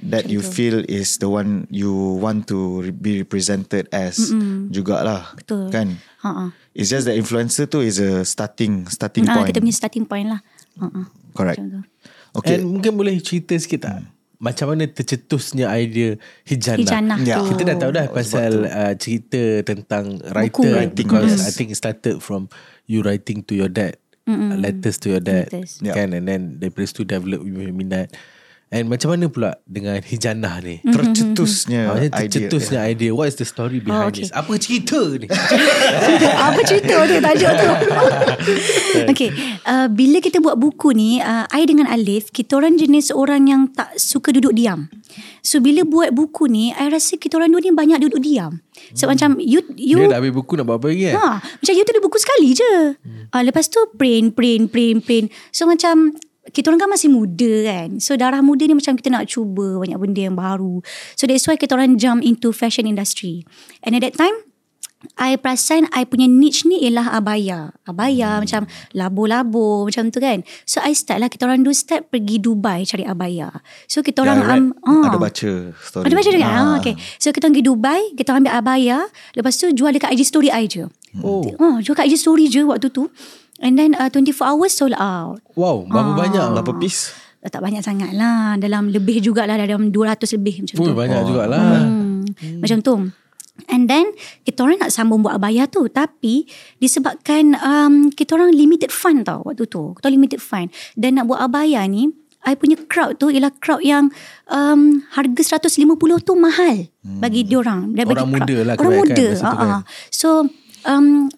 That you feel is the one you want to be represented as jugalah. Betul. Kan? Ha-ha. It's just that influencer tu is a starting starting Ah, point. kita punya starting point lah. Ha-ha. Correct. Okay. And mungkin boleh cerita sikit tak? Macam mana tercetusnya idea Hijana? Hijana Ya. tu. Kita dah tahu dah pasal uh, cerita tentang writer Buku. Writing, because yes. I think it started from you writing to your dad, Mm-mm. letters to your dad, Letters. Yeah. kan? And then daripada situ develop minat. And macam mana pula dengan Hijannah ni? Mm-hmm. Tercetusnya Macam idea. tercetusnya idea. What is the story behind Oh, okay. this? Apa cerita ni? Apa cerita tu tajuk tu Okay uh, Bila kita buat buku ni uh, I dengan Alif Kita orang jenis orang yang Tak suka duduk diam So bila buat buku ni I rasa kita orang dua ni Banyak duduk diam So macam You, you Dia dah habis buku nak buat apa lagi kan? Ha, macam you tulis buku sekali je. Hmm. Uh, lepas tu print, print, print, print. So macam kita orang kan masih muda kan. So darah muda ni macam kita nak cuba banyak benda yang baru. So that's why kita orang jump into fashion industry. And at that time, I perasan I punya niche ni ialah abaya. Abaya hmm. macam labo-labo macam tu kan. So I start lah kita orang dua start pergi Dubai cari abaya. So kita orang Yeah, right. am, ah. Ada baca story. Ada baca juga? Ah. Ah. okay. So kita pergi Dubai, kita ambil abaya, lepas tu jual dekat IG story I je. Oh. Oh, jual kat IG story je waktu tu. And then uh, 24 hours sold out. Wow, berapa Ah. banyak? Berapa piece? Uh, tak banyak sangat lah. Dalam lebih jugalah. Dalam 200 lebih macam Oh, tu. banyak jugalah. Hmm. Macam tu. And then kita orang nak sambung buat abaya tu tapi disebabkan um, kita orang limited fund tau waktu tu. Kita orang limited fund dan nak buat abaya ni I punya crowd tu ialah crowd yang um, harga 150 tu mahal bagi diorang. Bagi Orang crowd- muda lah Orang kebanyakan muda. ah, kan. ah. So um,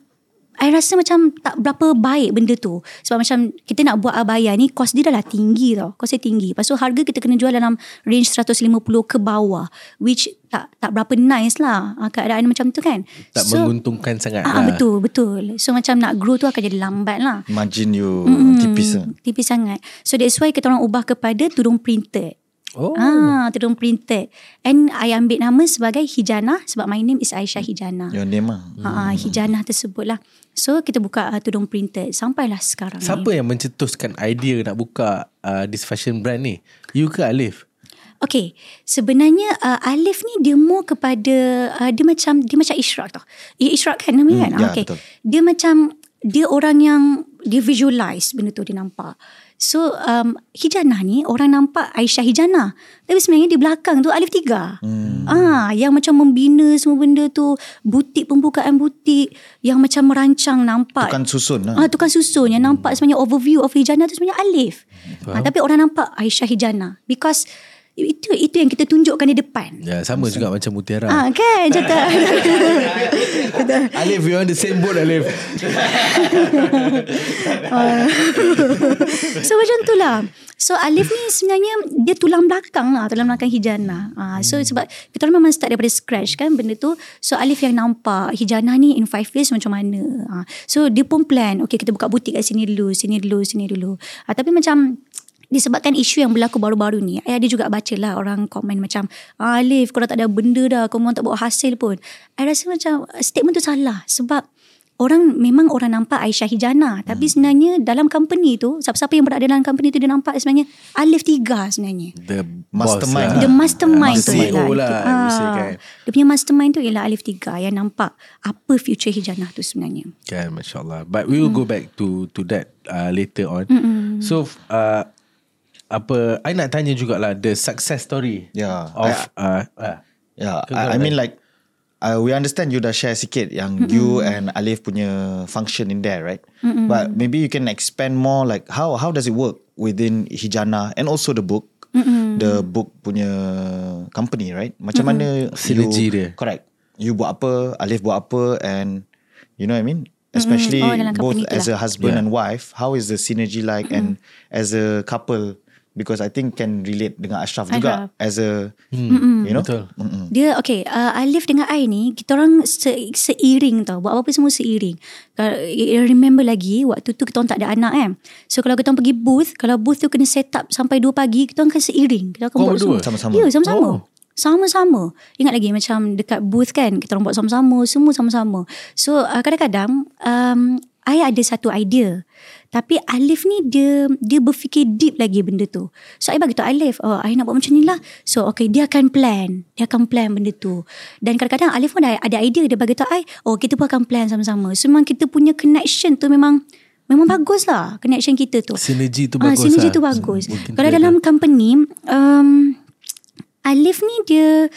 I rasa macam tak berapa baik benda tu. Sebab macam kita nak buat abaya ni kos dia dah lah tinggi tau. Kos dia tinggi. Lepas tu harga kita kena jual dalam range 150 ke bawah. Which tak tak berapa nice lah ah, keadaan macam tu kan. Tak menguntungkan sangat Ah, lah. Betul, betul. So macam nak grow tu akan jadi lambat lah. Margin you Mm-mm. tipis lah. Tipis sangat. So that's why kita orang ubah kepada tudung printed. Oh. Ah, tudung printed. And I ambil nama sebagai Hijana sebab my name is Aisyah Hijana. Your name lah. Ha, hijana tersebut lah. So kita buka uh, tudung printed sampailah sekarang Siapa ni. yang mencetuskan idea nak buka uh, this fashion brand ni? You ke Alif? Okay, sebenarnya uh, Alif ni dia more kepada uh, dia macam dia macam Ishraq tau. Ya Ishraq kan namanya Hmm, kan? ya, okay. betul. Dia macam dia orang yang dia visualize benda tu dia nampak. So um, Hijana ni orang nampak Aisyah Hijana. Tapi sebenarnya di belakang tu Alif Tiga. Hmm. Ah, yang macam membina semua benda tu, butik pembukaan butik yang macam merancang nampak. Tukang susun lah. Ah, tukang susun yang nampak sebenarnya overview of Hijana tu sebenarnya Alif. Ah, tapi orang nampak Aisyah Hijana because itu itu yang kita tunjukkan di depan. Ya, sama juga macam Mutiara. Ah kan cerita. Alif, you on the same boat Alif. so macam tu lah. So Alif ni sebenarnya dia tulang belakang lah, tulang belakang Hijana. Ah, so sebab kita orang memang start daripada scratch kan benda tu. So Alif yang nampak Hijana ni in five years macam mana. Ah, so dia pun plan, okay kita buka butik kat sini dulu, sini dulu, sini dulu. Ah, tapi macam disebabkan isu yang berlaku baru-baru ni I ada juga baca lah orang komen macam ah, Alif kau dah tak ada benda dah kau memang tak bawa hasil pun I rasa macam uh, statement tu salah sebab orang memang orang nampak Aisyah Hijana tapi Hmm. sebenarnya dalam company tu siapa-siapa yang berada dalam company tu dia nampak sebenarnya Alif Tiga sebenarnya The Mastermind boss The lah. mastermind tu CEO lah, say ah, kan. Dia punya mastermind tu ialah Alif Tiga yang nampak apa future Hijana tu sebenarnya. Kan, Masya Allah. But we will go back to to that uh, later on. Mm-mm. So, uh, apa, I nak tanya jugalah the success story Yeah. of, I- uh, uh, Yeah, Kau I, I kau mean like uh, we understand you dah share sikit yang you and Alif punya function in there, right? But maybe you can expand more like how how does it work within Hijana and also the book, the book punya company, right? Macam mana Synergy you, dia. Correct. You buat apa, Alif buat apa, and you know what I mean. Especially Oh, dalam both company tu as lah. a husband Yeah. and wife, how is the synergy like, and as a couple, because I think can relate dengan Ashraf juga as a, you know, betul. Mm-mm. Dia okay uh, Alif dengan I ni Kita orang se, seiring tau. Buat apa-apa semua seiring. Kalau you Remember lagi Waktu tu kita orang tak ada anak kan? So kalau kita orang pergi booth Kalau booth tu kena set up Sampai 2 pagi Kita orang akan seiring. Kita akan Kau buat berdua? semua. Sama-sama. Ya sama-sama. Oh. Sama-sama. Ingat lagi macam Dekat booth kan? Kita orang buat sama-sama Semua sama-sama. So uh, kadang-kadang um, I ada satu idea tapi Alif ni dia dia berfikir deep lagi benda tu. So I bagi tu Alif, oh I nak buat macam ni lah. So okay dia akan plan. Dia akan plan benda tu. Dan kadang-kadang Alif pun ada, ada idea dia bagi tu I, oh kita pun akan plan sama-sama. So memang kita punya connection tu memang memang bagus lah connection kita tu. Sinergi tu Ah, bagus sinergi lah. tu bagus. Mungkin Kalau dalam company um, Alif ni dia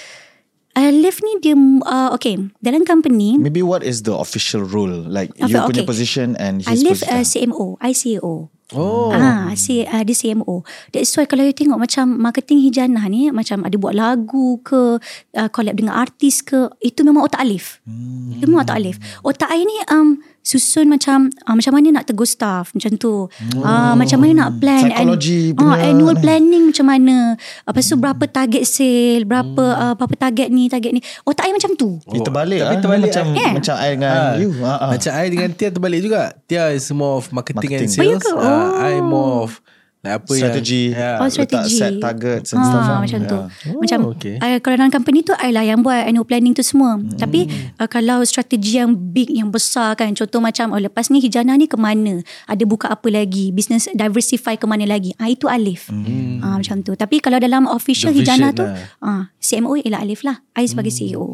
Alif ni dia uh, okay dalam company Maybe what is the official role? Like Okay, you punya position and his uh, position. CMO, I CEO. Oh. Ah, si uh, dia CMO. That's why kalau you tengok macam marketing Hijana ni macam ada buat lagu ke, uh, collab dengan artis ke, itu memang otak Alif. Hmm. Itu memang otak Alif. Otak I ni um susun macam uh, macam mana nak tegur staff macam tu. Oh. Uh, macam mana nak plan Psychology an, uh, annual ni. planning macam mana. Lepas tu berapa target sale, berapa uh, berapa target ni, target ni. Otak I macam tu. Oh, terbalik Tapi ah. terbalik macam ah. macam I dengan Ah, you. Ah, ah. Macam I dengan Tia terbalik juga. Tia is more of marketing, and Marketing. Oh, ya sales. ke? Ah, I Oh. more of like apa Strategy. yang yeah. Oh, Letak strategi. set targets and stuff. Ah, ah. macam tu. Yeah. Macam Oh, okay. okay. kalau dalam company tu I lah yang buat annual planning tu semua. Hmm. Tapi uh, kalau strategi yang big yang besar kan contoh macam oh lepas ni Hijana ni ke mana? Ada buka apa lagi? Business diversify ke mana lagi? Ah itu Alif. Hmm. Ah macam tu. Tapi kalau dalam official The Hijana tu lah. ah CMO ialah Alif lah. I sebagai Hmm. CEO.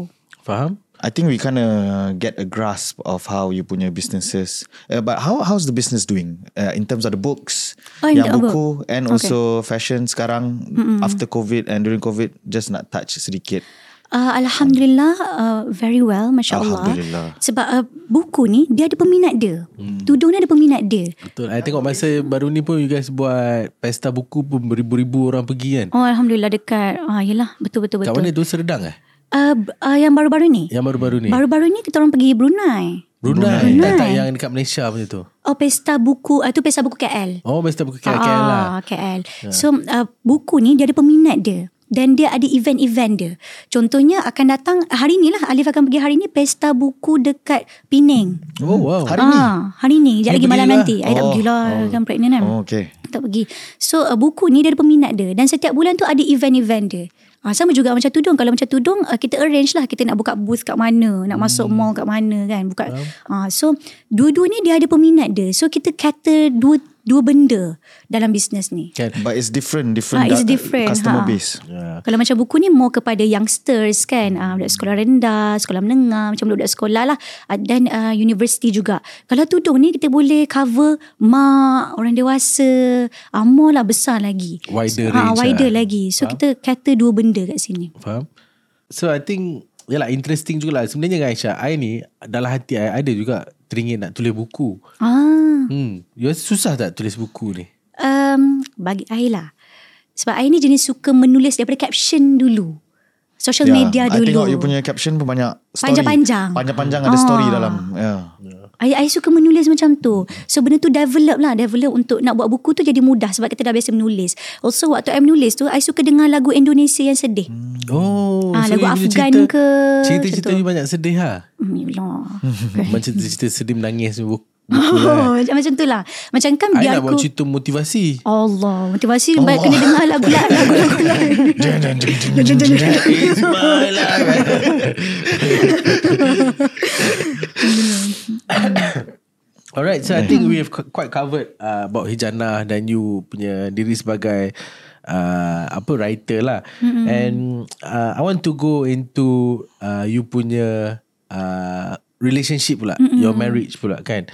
Faham? I think we kind of get a grasp of how you punya businesses. Uh, but how how's the business doing uh, in terms of the books, Oh, yang the buku and Okay. also fashion sekarang after COVID and during COVID just nak touch sedikit. Uh, Alhamdulillah uh, very well Masya Allah Alhamdulillah. Sebab uh, buku ni Dia ada peminat dia Hmm. Tudung ni ada peminat dia Betul. I tengok masa baru ni pun you guys buat pesta buku pun beribu-ribu orang pergi kan. Oh Alhamdulillah dekat ah, Yelah betul-betul Kat betul. mana tu Serdang eh? Uh, uh, yang baru-baru ni Yang baru-baru ni. Baru-baru ni kita orang pergi Brunei Brunei. Brunei. Tak, tak yang dekat Malaysia macam tu. Oh pesta buku uh, tu pesta buku KL Oh, pesta buku KL, KL lah. Ah, KL. So uh, buku ni dia ada peminat dia dan dia ada event-event dia. Contohnya akan datang hari ni lah Alif akan pergi hari ni pesta buku dekat Penang. Oh, wow. Hari ni? Ah, hari ni. Sekejap Ni lagi malam nanti. I tak Oh, pergilah oh. kan pregnant kan. Oh, okay. Tak pergi. So uh, buku ni dia ada peminat dia dan setiap bulan tu ada event-event dia. Ah, sama juga macam tudung. Kalau macam tudung uh, kita arrange lah kita nak buka booth kat mana, nak masuk mall kat mana kan. Buka. Ah, so dua-dua ni dia ada peminat dia. So kita kata dua dua benda dalam bisnes ni. Kan? But it's different, different, Ah, it's different, customer ha. base. Yeah. Kalau macam buku ni more kepada youngsters kan uh, Budak sekolah rendah Sekolah menengah Macam budak sekolah lah uh, Dan uh, universiti juga Kalau tudung ni kita boleh cover Mak Orang dewasa uh, More lah besar lagi Wider Ah, range Wider lah. lagi So kita kata dua benda kat sini Faham? So I think Yalah interesting juga lah Sebenarnya kan Aisyah I ni Dalam hati I Ada juga Teringin nak tulis buku Ah, Hmm You rasa susah tak tulis buku ni? um, Bagi I lah Sebab I ni jenis suka menulis Daripada caption dulu Social media Ya, I dulu tengok you punya caption pun banyak story. Panjang-panjang. Panjang-panjang ada Ah. story dalam. Yeah. I, I suka menulis macam tu. So benda tu develop lah. Develop untuk nak buat buku tu jadi mudah. Sebab kita dah biasa menulis. Also waktu I menulis tu, I suka dengar lagu Indonesia yang sedih. Oh Ah, so lagu Afghan cerita, ke, Cerita-cerita you banyak sedih ha? Hmm, Allah. Macam cerita-cerita sedih menangis buku, buku lah Oh, macam, macam tu lah. Macam kan I biar nak buat aku... cerita motivasi Allah, motivasi oh. kena dengar lagu lah, lain. My life Alright, so I think we have qu- quite covered uh, about Hijana dan you punya diri sebagai uh, apa writer lah. Mm-hmm. And uh, I want to go into uh, you punya uh, relationship pula, mm-hmm. your marriage pula kan.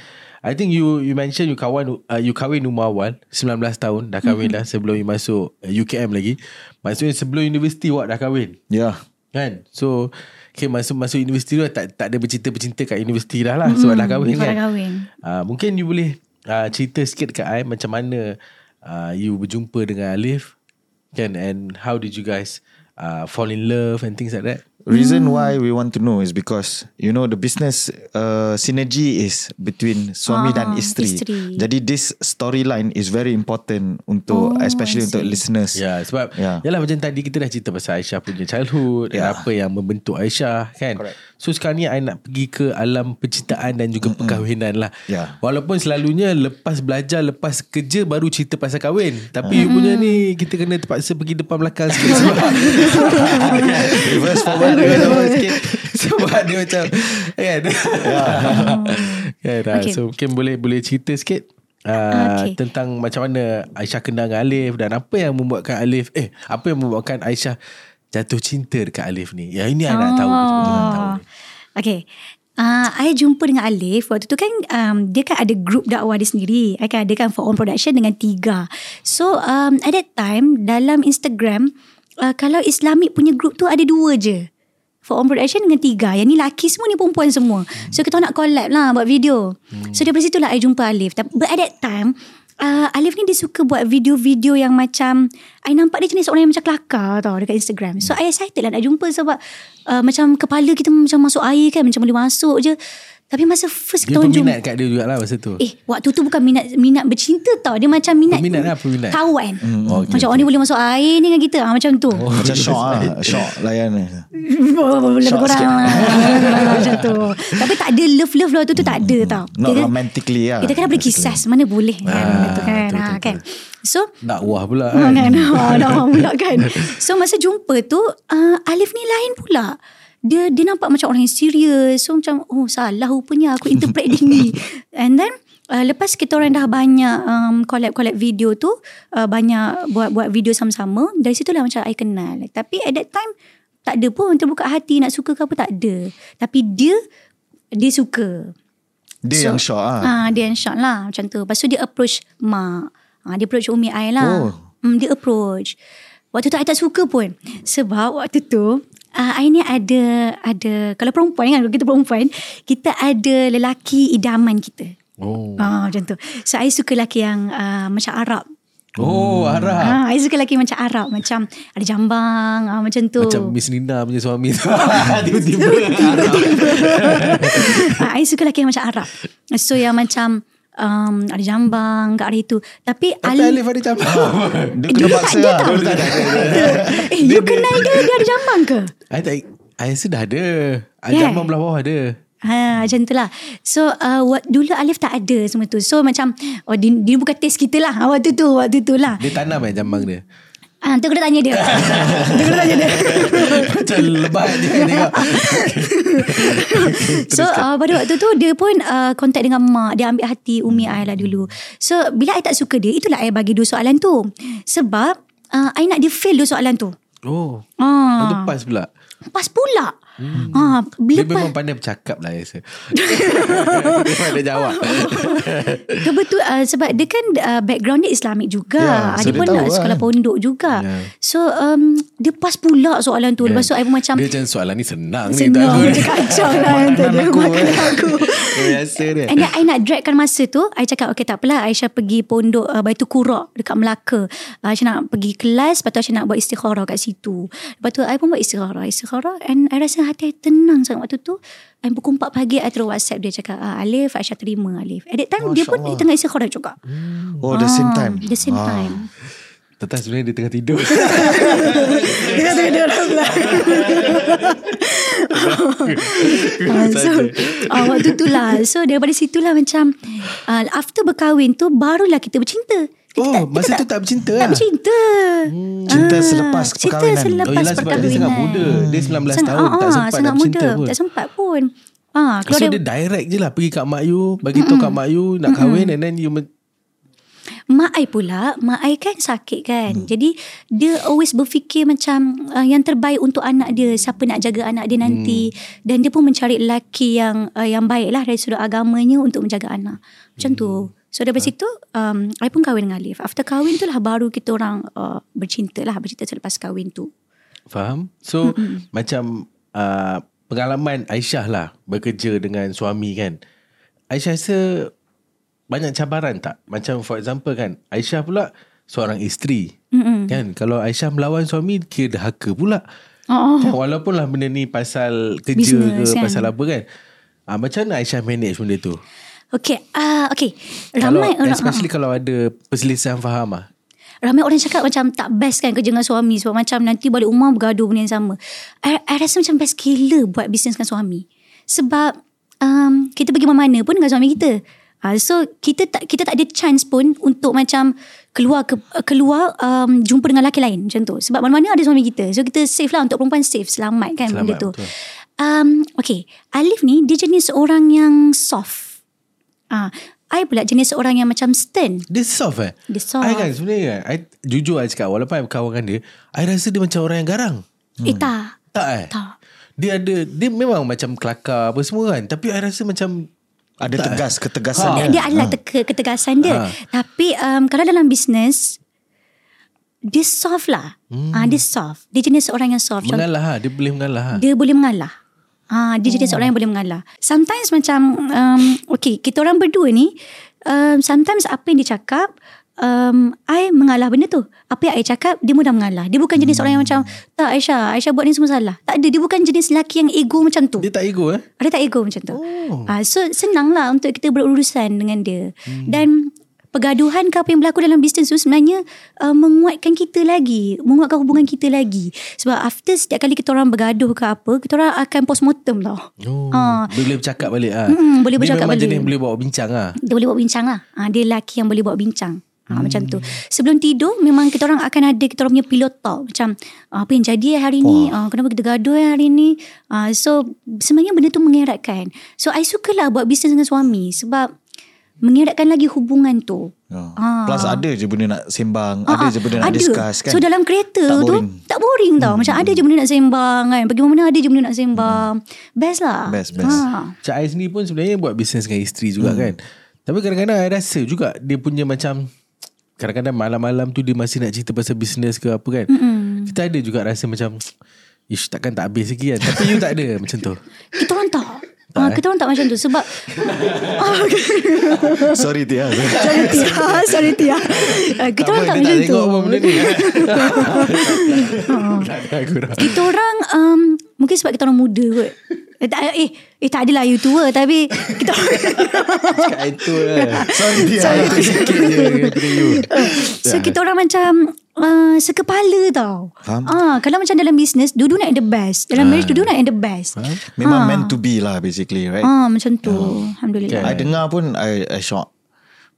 I think you you mention you kawan uh, you kahwin umur awal 19 tahun dah kahwin mm-hmm. dah sebelum you masuk uh, UKM lagi. Maksudnya sebelum universiti awak dah kahwin. Yeah. Kan So Okay masuk masuk universiti tu tak tak ada bercinta-bercinta kat universiti dah lah sebab dah kahwin sebab kan. dah kahwin. Uh, mungkin you boleh uh, cerita sikit kat I macam mana uh, you berjumpa dengan Alif kan and how did you guys uh, fall in love and things like that. Reason why we want to know is because you know the business uh, synergy is between suami Ah, dan isteri. isteri. Jadi this storyline is very important untuk Oh, especially untuk listeners. Ya yeah, sebab Yeah. Yalah macam tadi kita dah cerita pasal Aisyah punya childhood yeah. Yeah. dan apa yang membentuk Aisyah kan. Correct. So sekarang ni I nak pergi ke alam percintaan dan juga perkahwinan lah. Yeah. Walaupun selalunya lepas belajar, lepas kerja baru cerita pasal kahwin. Tapi you punya ni kita kena terpaksa pergi depan belakang sikit sebab reverse forward sikit sebab dia macam kan. kan. ah, Okay. So mungkin boleh boleh cerita sikit Uh, okay. tentang macam mana Aisyah kenal dengan Alif dan apa yang membuatkan Alif eh apa yang membuatkan Aisyah jatuh cinta dekat Alif ni. Ya ini I nak tahu. Oh. Okay. Uh, I jumpa dengan Alif Waktu tu kan um, Dia kan ada grup dakwah dia sendiri. I kan ada kan For On Production dengan tiga. So um, At that time Dalam Instagram uh, Kalau Islamic punya grup tu Ada dua je. For On Production dengan tiga. Yang ni laki semua ni perempuan semua. So kita nak collab lah Buat video. So daripada situ lah I jumpa Alif. Tapi- But at that time uh, Alif ni dia suka buat video-video yang macam I nampak dia jenis orang yang macam kelakar tau dekat Instagram. So I excited lah nak jumpa sebab uh, macam kepala kita macam masuk air kan macam boleh masuk je. Tapi masa first Dia kita jumpa peminat kat dia jugalah masa tu. Eh waktu tu bukan minat minat bercinta tau. Dia macam minat Peminat lah, peminat. Kawan Hmm, oh, okay, Macam orang ni boleh masuk air ni dengan kita. Ha, Macam tu. Oh. Macam shock lah. Shock layan ni. Lebih Shock kurang. Lah Macam tu. Tapi tak ada love-love lah tu tu tak ada tau. Not Kita- romantically lah. Kita kan boleh kisah Mana boleh kan, Ah, tu kan, betul, ha, betul, kan. So Dakwah pula Ha, kan. Dah faham pula kan? So masa jumpa tu uh, Alif ni lain pula dia dia nampak macam orang yang serius So macam Oh salah rupanya Aku interpret dia ni And then uh, Lepas kita orang dah banyak um, Collab-collab video tu uh, Banyak buat-buat video sama-sama Dari situlah macam I kenal Tapi at that time Tak ada pun Terbuka hati Nak suka ke apa Tak ada Tapi dia Dia suka Dia yang shock lah Ah, dia yang shock lah macam tu. Lepas tu dia approach mak. Ah, dia approach Umi I lah. Oh. Hmm, dia approach. Waktu tu I tak suka pun. Sebab waktu tu uh, I ni ada ada kalau perempuan kan kalau kita perempuan kita ada lelaki idaman kita. Oh. Ah macam tu. So I suka lelaki yang uh, macam Arab. Oh, Arab. Ah, I suka lelaki macam Arab macam ada jambang ah, macam tu. Macam Miss Nina punya suami tu. Tiba-tiba Arab. ah, I suka lelaki yang macam Arab. So yang macam um, ada jambang kat hari tu. Tapi, Tapi Ali- Alif ada campur. Dia Eh, kena dia paksa tak lah tau. Dia tak Eh, you kenal dia, dia ada jambang ke? I tak I rasa dah ada. Yeah. Jamban belah bawah ada. Ha, macam tu lah. So, uh, what, dulu Alif tak ada semua tu. So, macam, oh, dia, dia bukan taste kita lah. Ah, Waktu tu, waktu tu lah. Dia tanam eh jambang dia. Ah, tu kena tanya dia. tu kena tanya dia. Macam lebat kan tengok. so, uh, pada waktu tu, dia pun uh, contact dengan mak. Dia ambil hati Umi I lah dulu. So, bila I tak suka dia, itulah I bagi dua soalan tu. Sebab, uh, I nak dia fail dua soalan tu. Oh. Ah, Lepas pas pula. Pas pula. Hmm. Ah, Dia lepas, memang pandai bercakap lah saya rasa. Dia pandai jawab. Kebetul uh, sebab dia kan uh, background dia Islamik juga. Ya, Yeah, so dia dia pun nak lah. sekolah pondok juga. Ya. So um, dia pas pula soalan tu. Lepas tu I pun macam Dia macam soalan ni senang, ni. senang macam kacau lah dia aku, makan eh. aku. Biasa dia. And then I nak dragkan masa tu I cakap okay tak apalah Aisyah pergi pondok uh, Baitul Qura Dekat Melaka uh, Aisyah nak pergi kelas Lepas tu Aisyah nak buat istikharah kat situ Lepas tu I pun buat istikharah Istikharah And I rasa hati I tenang sangat. Waktu tu I pukul 4 pagi I terus whatsapp dia cakap ah, Alif Aisyah terima Alif. At that time dia pun Masya Allah. tengah istikharah juga. Oh the same Ah, time? The same Ah. time Tetap sebenarnya dia tengah tidur. Dia kata dia orang pula Ah, So uh, Waktu tu lah. So daripada situlah macam uh, After berkahwin tu Barulah kita bercinta kita Oh, tak- kita masa tu tak bercinta Tak lah. bercinta Cinta selepas Cinta perkahwinan. selepas Oh, yelah, sebab dia perkahwinan sangat muda. Dia 19 Sangat- tahun, tak ah, sempat Sangat nak bercinta muda pun. Tak sempat pun Ah, So dia dia, direct je lah Pergi kat mak you Bagi tahu kat mak you Nak kahwin And then you men- Mak I pula Mak I kan sakit kan Hmm. Jadi Dia always berfikir macam uh, Yang terbaik untuk anak dia Siapa nak jaga anak dia nanti Hmm. Dan dia pun mencari lelaki yang uh, Yang baik lah Dari sudut agamanya Untuk menjaga anak Macam tu Hmm. So daripada situ um, I pun kahwin dengan Alif After kahwin tu lah Baru kita orang uh, Bercinta lah Bercinta selepas kahwin tu Faham? So Macam uh, Pengalaman Aisyah lah Bekerja dengan suami kan Aisyah rasa Banyak cabaran tak? Macam for example kan Aisyah pula Seorang isteri Mm-mm. Kan Kalau Aisyah melawan suami Kira dahaka pula Oh, kan? Walaupun lah benda ni Pasal kerja Business, ke kan? Pasal apa kan uh, Macam mana Aisyah manage benda tu? Okay uh, Okay Kalau, Ramai orang especially kalau ada Perselisihan faham lah Ramai orang cakap macam tak best kan kerja dengan suami sebab macam nanti balik rumah bergaduh benda yang sama. I, I rasa macam best gila buat bisnes dengan suami. Sebab um, kita pergi mana-mana pun dengan suami kita. Uh, so kita tak kita tak ada chance pun untuk macam keluar ke, keluar um, jumpa dengan lelaki lain macam tu. Sebab mana-mana ada suami kita. So kita safe lah untuk perempuan safe selamat kan benda Selamat, tu. betul. Um, okay, Alif ni dia jenis orang yang soft. Ah, I pula jenis orang yang macam stern. Dia soft eh Dia soft. I kan sebenarnya kan I, Jujur I cakap Walaupun I berkawan dengan dia I rasa dia macam orang yang garang Hmm. Eh tak. Tak eh Tak. Dia ada Dia memang macam kelakar Apa semua kan Tapi I rasa macam Ada Tak, tegas eh? Ketegasan Ha. Dia, dia adalah teke, ketegasan dia. Ha. Tapi um, kalau dalam bisnes, dia soft lah. Hmm. Ah, dia soft. Dia jenis orang yang soft. Mengalah ha. Dia boleh mengalah ha. dia boleh mengalah. Ah, dia jenis orang yang boleh mengalah. Sometimes macam, um, okay, kita orang berdua ni, um, sometimes apa yang dia cakap um, I mengalah benda tu. Apa yang I cakap, dia mudah mengalah. Dia bukan jenis orang yang macam, tak Aisyah, Aisyah buat ni semua salah. Tak ada, dia bukan jenis lelaki yang ego macam tu. Dia tak ego eh? Ada tak ego macam tu? Oh. Ah, so senang lah untuk kita berurusan dengan dia. Hmm. Dan pergaduhan ke apa yang berlaku dalam bisnes tu sebenarnya uh, menguatkan kita lagi, menguatkan hubungan kita lagi. Sebab after setiap kali kita orang bergaduh ke apa, kita orang akan postmortem tau. Oh, Ah. Dia boleh bercakap balik ah. Mm, boleh bercakap dia memang balik. jenis boleh bawa bincang ah. Dia boleh buat bincang. Ah, dia lelaki yang boleh buat bincang. Ha, hmm. Macam tu. Sebelum tidur memang kita orang akan ada kita orang punya pillow talk. Macam ah, apa yang jadi hari ni? Ah, kenapa kita gaduh hari ni? Ah, so sebenarnya benda tu mengeratkan. So I sukalah buat bisnes dengan suami sebab mengeratkan lagi hubungan tu. Oh. Ah. Plus ada je benda nak sembang, ada Ah, je benda nak ada. discuss kan. So dalam kereta Tak tu boring. tak boring tau. Macam ada je benda nak sembang kan. Pergi mana ada je benda nak sembang. Best lah. Best, best. Ha. Cak Ais ni pun sebenarnya buat bisnes dengan isteri juga hmm. kan. Tapi kadang-kadang I rasa juga dia punya macam kadang-kadang malam-malam tu dia masih nak cerita pasal bisnes ke apa kan. Mm-mm. Kita ada juga rasa macam Ish takkan tak habis lagi kan Tapi you tak ada macam tu Kita orang tak. Ah, kita orang tak macam tu sebab ah, Sorry Tia. sorry Tia, sorry Tia. Ah, kita orang tak macam tu. Tak Kita orang um, mungkin sebab kita orang muda kot. Eh, tak, eh, eh tak adalah you tua tapi kita Cakap itu lah Sorry Tia. Saya tu sikit je Daripada you so kita orang macam uh, sekepala tau. Faham. Ah, kalau macam dalam bisnes dua-dua nak the best. Dalam marriage dua-dua nak the best. Memang meant to be lah basically right. Ah macam tu. Alhamdulillah. I dengar pun I, I shock.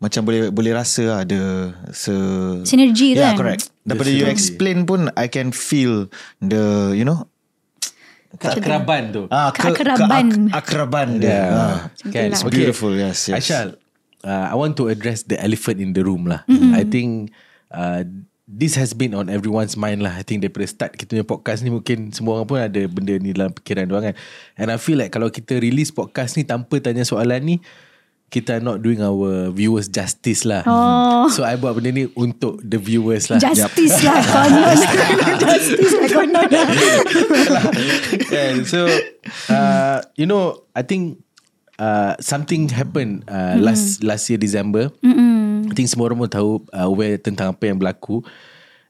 Macam boleh boleh rasa ada se Sinergi Yeah, kan? correct. Daripada you explain pun I can feel the you know Keraban tu ah Keakraban. ak- akraban dia. Yeah. Ah. Kan, It's okay. beautiful, yes, yes. Aishal, uh, I want to address the elephant in the room lah. Mm-hmm. I think uh, this has been on everyone's mind lah. I think daripada start kita punya podcast ni mungkin semua orang pun ada benda ni dalam fikiran diorang kan. And I feel like kalau kita release podcast ni tanpa tanya soalan ni, kita not doing our viewers justice lah. Oh. So I buat benda ni untuk the viewers lah. Justice lah konon. Justice lah konon. kan so uh, you know I think uh, something happened uh, last last year December I think semua orang pun tahu uh, aware tentang apa yang berlaku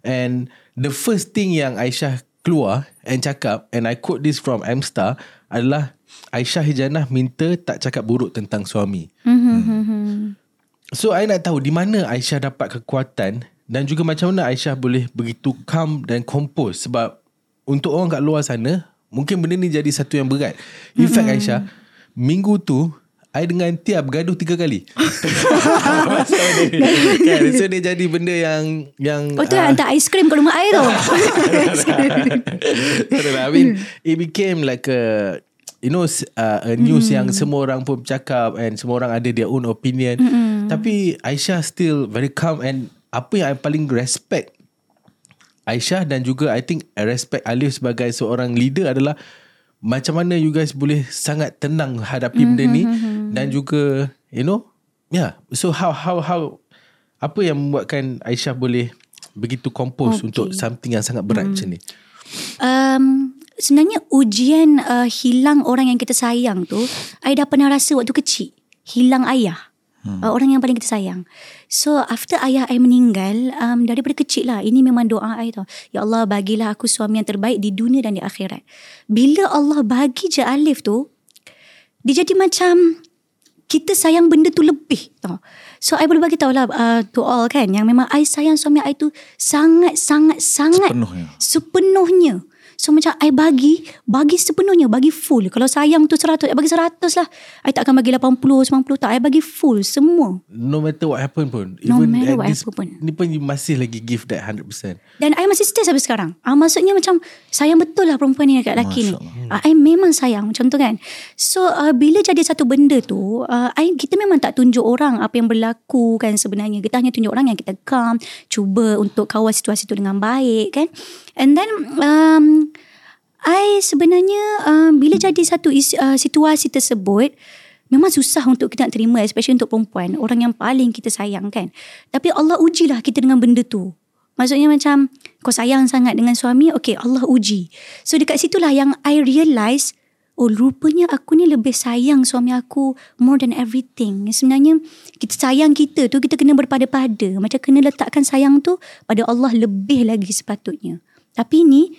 and the first thing yang Aisyah keluar and cakap and I quote this from Amstar adalah Aisyah Hijanah minta tak cakap buruk tentang suami So I nak tahu di mana Aisyah dapat kekuatan dan juga macam mana Aisyah boleh begitu calm dan compose sebab untuk orang kat luar sana mungkin benda ni jadi satu yang berat. In fact Aisyah, minggu tu I dengan Tia bergaduh tiga kali. Dia. kan? So dia jadi benda yang yang Oh tu hantar aiskrim ke rumah air tu. Adalah. I mean, it became like a you know uh, a news yang semua orang pun bercakap and semua orang ada their own opinion. Tapi Aisyah still very calm and apa yang I paling respect Aisyah dan juga I think I respect Alif sebagai seorang leader adalah macam mana you guys boleh sangat tenang hadapi benda ni dan juga you know yeah so how how how apa yang membuatkan Aisyah boleh begitu compose okay. untuk something yang sangat berat macam ni? Um, sebenarnya ujian uh, hilang orang yang kita sayang tu, I dah pernah rasa waktu kecil. Hilang ayah. Hmm. Uh, orang yang paling kita sayang. So after ayah I meninggal, um, daripada kecil lah, ini memang doa I tau. Ya Allah bagilah aku suami yang terbaik di dunia dan di akhirat. Bila Allah bagi je Alif tu, dia jadi macam kita sayang benda tu lebih tau. So I boleh bagi tahu lah uh, to all kan yang memang I sayang suami I tu sangat sangat sangat Sepenuhnya. sepenuhnya. So macam I bagi Bagi sepenuhnya Bagi full. Kalau sayang tu 100 I bagi 100 lah. I tak akan bagi 80 90 tak. I bagi full Semua. No matter what happen pun No even matter at what this, happen pun. ni pun you masih lagi give that 100% Dan I masih stay sampai sekarang. Ah, Maksudnya macam Sayang betul lah perempuan ni Dekat lelaki ni. Ah, I memang sayang Macam tu kan. So uh, bila jadi satu benda tu uh, I, Kita memang tak tunjuk orang Apa yang berlaku kan sebenarnya. Kita hanya tunjuk orang yang kita calm Cuba untuk kawal situasi tu dengan baik kan And then um, I sebenarnya um, Bila jadi satu is, uh, situasi tersebut Memang susah untuk kita nak terima Especially untuk perempuan Orang yang paling kita sayang kan Tapi Allah ujilah kita dengan benda tu Maksudnya macam Kau sayang sangat dengan suami Okay Allah uji So dekat situlah yang I realise oh rupanya aku ni lebih sayang suami aku more than everything. Sebenarnya kita sayang kita tu kita kena berpada-pada. Macam kena letakkan sayang tu pada Allah lebih lagi sepatutnya. Tapi ni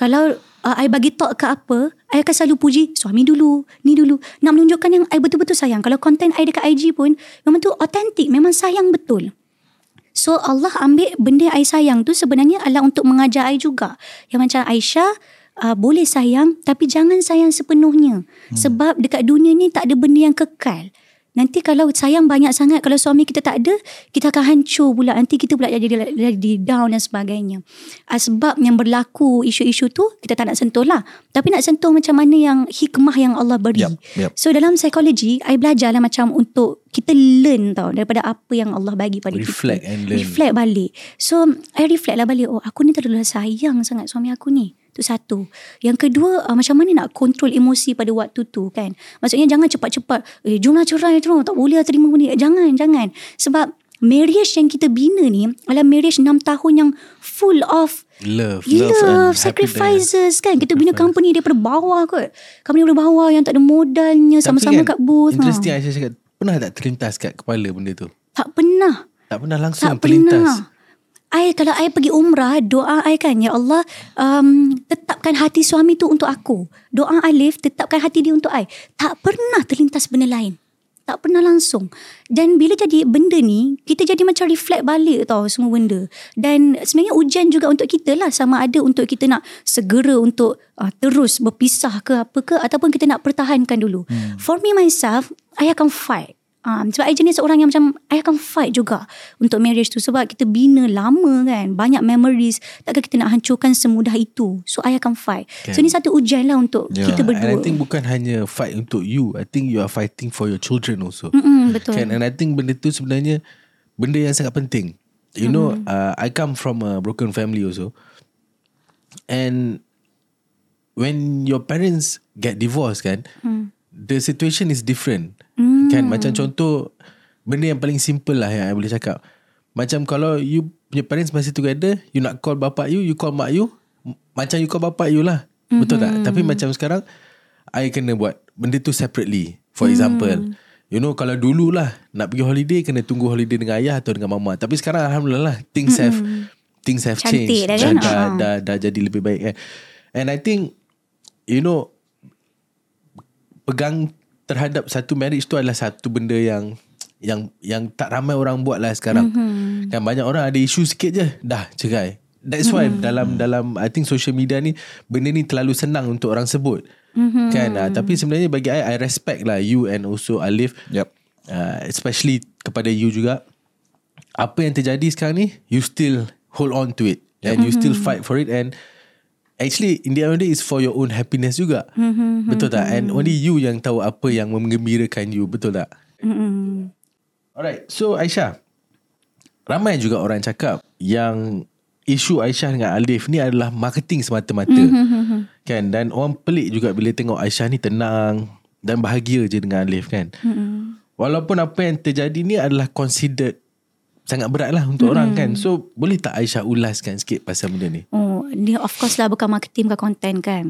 kalau uh, I bagi talk ke apa, I akan selalu puji suami dulu, ni dulu. Nak menunjukkan yang I betul-betul sayang. Kalau content I dekat IG pun, memang tu authentic, memang sayang betul. So Allah ambil benda I sayang tu sebenarnya adalah untuk mengajar I juga. Yang macam Aisyah, uh, boleh sayang tapi jangan sayang sepenuhnya. Hmm. Sebab dekat dunia ni tak ada benda yang kekal. Nanti kalau sayang banyak sangat kalau suami kita tak ada, kita akan hancur pula. Nanti kita pula jadi jadi down dan sebagainya. Sebab yang berlaku isu-isu tu kita tak nak sentuh lah. Tapi nak sentuh macam mana yang hikmah yang Allah beri. Yep, yep. So dalam psikologi, I belajar lah macam untuk kita learn tau daripada apa yang Allah bagi pada Reflect kita. and learn. Reflect balik. So I reflect lah balik. Oh aku ni terlalu sayang sangat suami aku ni. Tu satu. Yang kedua, uh, macam mana nak kontrol emosi pada waktu tu kan. Maksudnya jangan cepat-cepat, eh jomlah cerai tu, tak boleh lah terima benda. Jangan, jangan. Sebab marriage yang kita bina ni adalah marriage 6 tahun yang full of Love, Love, and sacrifices kan. Kita bina company daripada bawah kot. Company daripada bawah yang tak ada modalnya. Sama-sama kan, kat booth. Interesting Ha. Aisyah cakap, pernah tak terlintas kat kepala benda tu? Tak pernah. Tak pernah langsung Tak terlintas. pernah. I kalau I pergi umrah, doa I kan, Ya Allah, um, tetapkan hati suami tu untuk aku. Doa Alif, tetapkan hati dia untuk I. Tak pernah terlintas benda lain. Tak pernah langsung. Dan bila jadi benda ni, kita jadi macam reflect balik tau semua benda. Dan sebenarnya ujian juga untuk kita lah. Sama ada untuk kita nak segera untuk uh, terus berpisah ke apa ke. Ataupun kita nak pertahankan dulu. Hmm. For me myself, I akan fight. Um, sebab I jenis orang yang macam I akan fight juga untuk marriage tu sebab kita bina lama kan banyak memories takkan kita nak hancurkan semudah itu so I akan fight Kan. so ni satu ujian lah untuk Yeah. kita And berdua I think bukan hanya fight untuk you. I think you are fighting for your children also. Mm-mm, betul Kan? And I think benda tu sebenarnya benda yang sangat penting. You know, uh, I come from a broken family also. And when your parents get divorced kan, the situation is different. Kan macam contoh benda yang paling simple lah yang I boleh cakap. Macam kalau you punya parents masih together, you nak call bapak you, you call mak you, macam you call bapak you lah. Betul tak? Tapi macam sekarang I kena buat benda tu separately. For example, you know kalau dulu lah nak pergi holiday kena tunggu holiday dengan ayah atau dengan mama. Tapi sekarang alhamdulillah lah, things have things have Cantik changed. dah dah, kan? dah, Ah. dah, dah jadi lebih baik kan. And I think you know pegang terhadap satu marriage tu adalah satu benda yang yang yang tak ramai orang buat lah sekarang. Mm-hmm. Kan banyak orang ada isu sikit je dah cerai. That's why mm-hmm. dalam dalam I think social media ni benda ni terlalu senang untuk orang sebut. Mm-hmm. Kan uh, tapi sebenarnya bagi I I respect lah you and also Alif. Yep. Uh, especially kepada you juga. Apa yang terjadi sekarang ni you still hold on to it and you still fight for it and actually in the end of the day is for your own happiness juga. Mm-hmm. Betul tak? And only you yang tahu apa yang menggembirakan you, betul tak? Mm-mm. Alright, so Aisyah, ramai juga orang cakap yang isu Aisyah dengan Alif ni adalah marketing semata-mata. Mm-hmm. Kan? Dan orang pelik juga bila tengok Aisyah ni tenang dan bahagia je dengan Alif kan. Mm-hmm. Walaupun apa yang terjadi ni adalah considered sangat berat lah untuk mm-hmm. orang kan. So boleh tak Aisyah ulaskan sikit pasal benda ni? Oh, dia of course lah bukan marketing bukan content kan.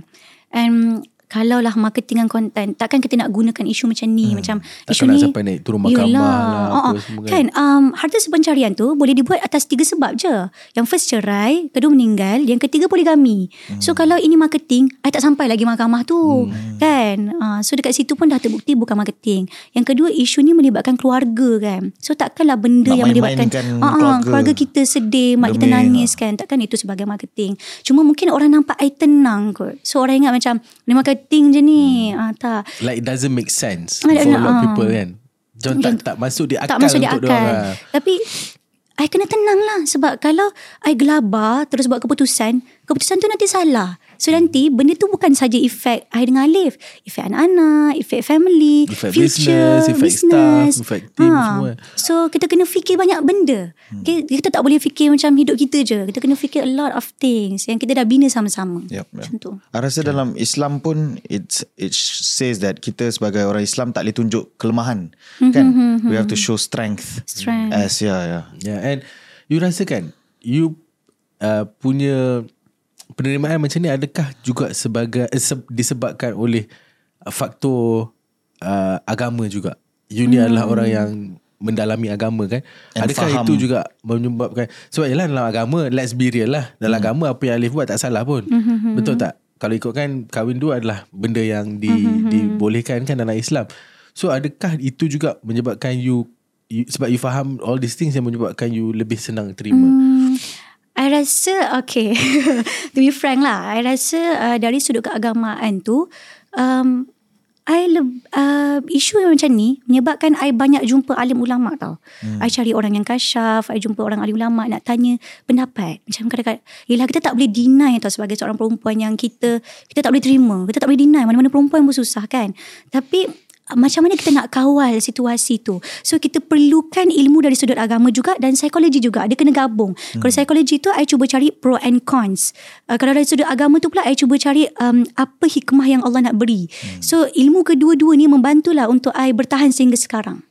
And kalau lah marketing dan content, takkan kita nak gunakan isu macam ni. Hmm. Macam Takkan isu ni. sampai naik turun mahkamah lah, Oh, oh. kan. Um, harta sepencarian tu boleh dibuat atas tiga sebab je. Yang first cerai, kedua meninggal, yang ketiga poligami. Hmm. So kalau ini marketing, I tak sampai lagi mahkamah tu. Hmm. Kan. Uh, so dekat situ pun dah terbukti bukan marketing. Yang kedua isu ni melibatkan keluarga kan. So takkanlah benda Nak yang melibatkan ah, keluarga. keluarga kita sedih, mak kita nangis kan. Takkan itu sebagai marketing. Cuma mungkin orang nampak I tenang kot. So orang ingat macam ni marketing je ni. Hmm. Ah, tak. Like it doesn't make sense Ah, for a lot of ah. people kan. Macam tak, tak masuk di akal tak masuk di untuk akal. diorang. lah. Tapi I kena tenang lah sebab kalau I gelabar terus buat keputusan, keputusan tu nanti salah. So nanti benda tu bukan saja efek I dengan Alif, efek anak-anak, efek family, Efek future, business, efek business. staff, efek team Ha. semua. So kita kena fikir banyak benda. Hmm. Kita, kita tak boleh fikir macam hidup kita je. Kita kena fikir a lot of things yang kita dah bina sama-sama. Yep, yep. Macam tu. I rasa dalam Islam pun it it says that kita sebagai orang Islam tak boleh tunjuk kelemahan kan we have to show strength Strength. as yeah yeah Yeah, and you rasa kan you uh, punya penerimaan macam ni adakah juga sebagai eh, se- disebabkan oleh faktor uh, agama juga. You ni adalah orang yang mendalami agama kan. And Adakah faham. itu juga menyebabkan sebab yalah dalam agama let's be real lah. Dalam Hmm. agama apa yang Alif buat tak salah pun. Betul tak? Kalau ikutkan kahwin dua adalah benda yang di, dibolehkan kan dalam Islam. So adakah itu juga menyebabkan you, you sebab you faham all these things yang menyebabkan you lebih senang terima. Hmm, I rasa okay. To be frank lah I rasa uh, Dari sudut keagamaan tu um, I le- uh, Isu yang macam ni Menyebabkan I banyak jumpa Alim ulama tau. Hmm. I cari orang yang kasyaf I jumpa orang alim ulama Nak tanya pendapat. Macam kadang-kadang Yelah kita tak boleh deny tau Sebagai seorang perempuan Yang kita Kita tak boleh terima. Kita tak boleh deny Mana-mana perempuan pun susah kan. Tapi macam mana kita nak kawal situasi tu so kita perlukan ilmu dari sudut agama juga dan psikologi juga dia kena gabung hmm. kalau psikologi tu I cuba cari pro and cons uh, kalau dari sudut agama tu pula I cuba cari um, apa hikmah yang Allah nak beri hmm. so ilmu kedua-dua ni membantulah untuk I bertahan sehingga sekarang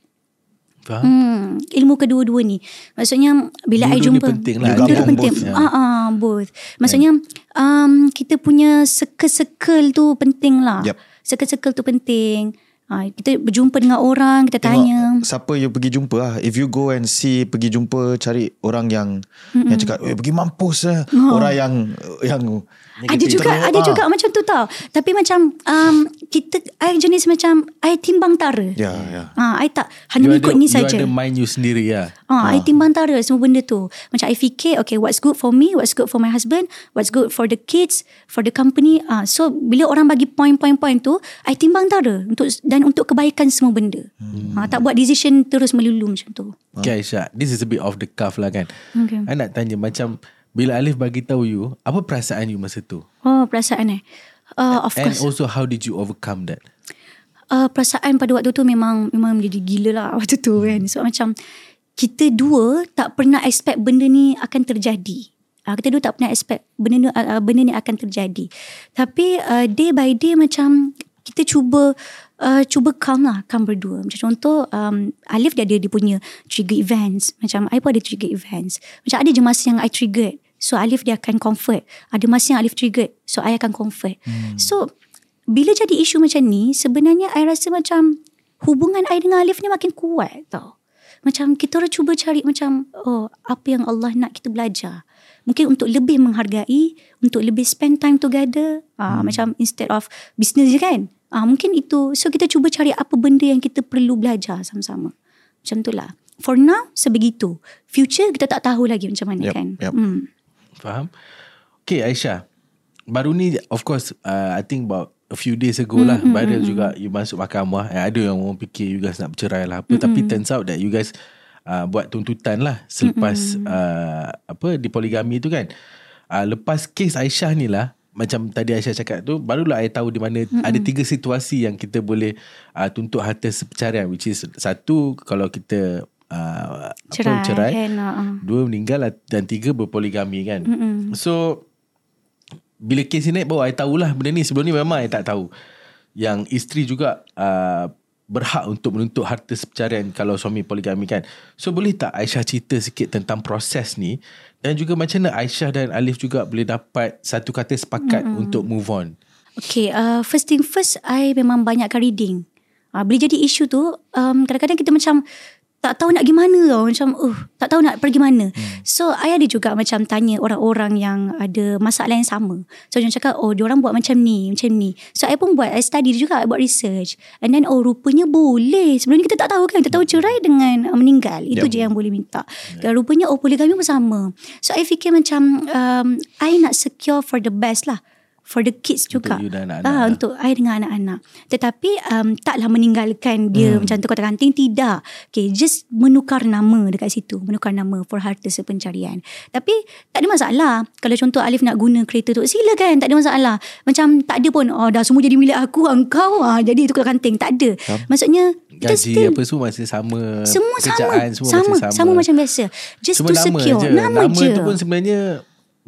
Faham? Hmm, ilmu kedua-dua ni. Maksudnya bila I Dua-dua ni jumpa penting lah. Dua-dua Gabung penting. both. Ah ah both. Maksudnya um kita punya circle-circle tu penting lah. Yup. Circle-circle tu penting. Ha, kita berjumpa dengan orang, kita Tengok tanya. siapa you pergi jumpa lah. If you go and see pergi jumpa cari orang yang mm yang cakap, "Eh pergi mampus lah." Oh. Orang yang yang Ada juga Teruk, ada ah. juga macam tu tau. Tapi macam um, kita I jenis macam I timbang tara. Ya, ya. Ha, I tak hanya You ikut ada, ni you saja. ada mind you sendiri lah. Ah, I timbang tara semua benda tu. Macam I fikir, okay, what's good for me, what's good for my husband, what's good for the kids, for the company. Ah, so bila orang bagi point-point-point tu, I timbang tara untuk dan untuk kebaikan semua benda. Hmm. Ah, tak buat decision terus melulu macam tu. Okay Aisyah This is a bit off the cuff lah kan Okay. I nak tanya macam Bila Alif bagi tahu you Apa perasaan you masa tu Oh, perasaan eh. Uh, of And course. also how did you overcome that uh, perasaan pada waktu tu memang memang menjadi gila lah waktu tu kan. Sebab macam kita dua tak pernah expect benda ni akan terjadi. Uh, kita dua tak pernah expect benda ni, uh, benda ni akan terjadi. Tapi uh, day by day macam kita cuba uh, cuba calm lah, calm berdua. Macam contoh um, Alif dia ada dia punya trigger events. Macam I pun ada trigger events. Macam ada je masa yang I triggered. So Alif dia akan comfort. Ada masa yang Alif triggered. So I akan comfort. Hmm. So bila jadi isu macam ni sebenarnya I rasa macam hubungan I dengan Alif ni makin kuat tau. Macam kita orang cuba cari macam oh apa yang Allah nak kita belajar. Mungkin untuk lebih menghargai, untuk lebih spend time together. Ah hmm. macam instead of business je kan. Ah mungkin itu so kita cuba cari apa benda yang kita perlu belajar sama-sama. Macam tu lah. For now sebegitu. Future kita tak tahu lagi macam mana Yup, kan. yup. Hmm. Faham Okay Aisyah Baru ni Of course uh, I think about A few days ago lah Mm-hmm, Viral juga You masuk mahkamah eh, Ada yang orang fikir You guys nak bercerai lah apa. Tapi turns out that You guys uh, Buat tuntutan lah Selepas uh, Apa Di poligami tu kan uh, Lepas kes Aisyah ni lah macam tadi Aisyah cakap tu Barulah I tahu di mana mm Ada tiga situasi yang kita boleh uh, Tuntut harta perceraian Which is Satu Kalau kita uh, Cerai, apa, cerai kan, uh-uh. Dua meninggal dan tiga berpoligami kan. Mm-mm. So bila kes ni naik baru I tahulah benda ni. Sebelum ni memang I tak tahu. Yang isteri juga uh, berhak untuk menuntut harta sepercarian kalau suami poligami kan. So boleh tak Aisyah cerita sikit tentang proses ni dan juga macam mana Aisyah dan Alif juga boleh dapat satu kata sepakat mm-hmm. untuk move on. Okay, uh, first thing first, I memang banyakkan reading. Uh, bila jadi isu tu, um, kadang-kadang kita macam tak tahu nak gimana tau. Macam, uh, tak tahu nak pergi mana. Hmm. So, I ada juga macam tanya orang-orang yang ada masalah yang sama. So, jangan cakap, oh, diorang buat macam ni, macam ni. So, I pun buat, I study juga, I buat research. And then, oh, rupanya boleh. Sebelum ni kita tak tahu kan. Kita tahu cerai dengan uh, meninggal. Itu Yep. je yang boleh minta. Dan rupanya, oh, poligami pun sama. So, I fikir macam, um, I nak secure for the best lah. For the kids juga. you dan anak-anak Ah, untuk I dengan anak-anak. Tetapi um, taklah meninggalkan dia hmm. macam tu kanting tidak. Okay, just menukar nama dekat situ, menukar nama for harta sepencarian. Tapi tak ada masalah. Kalau contoh Alif nak guna kereta tu, silakan, tak ada masalah. Macam tak ada pun oh dah semua jadi milik aku, engkau ah jadi tukar kanting, tak ada. Maksudnya kita Gaji still apa semua masih sama. semua sama. Semua sama, masih sama. sama macam biasa. Just Cuma to nama secure. je. Nama, nama je. tu pun sebenarnya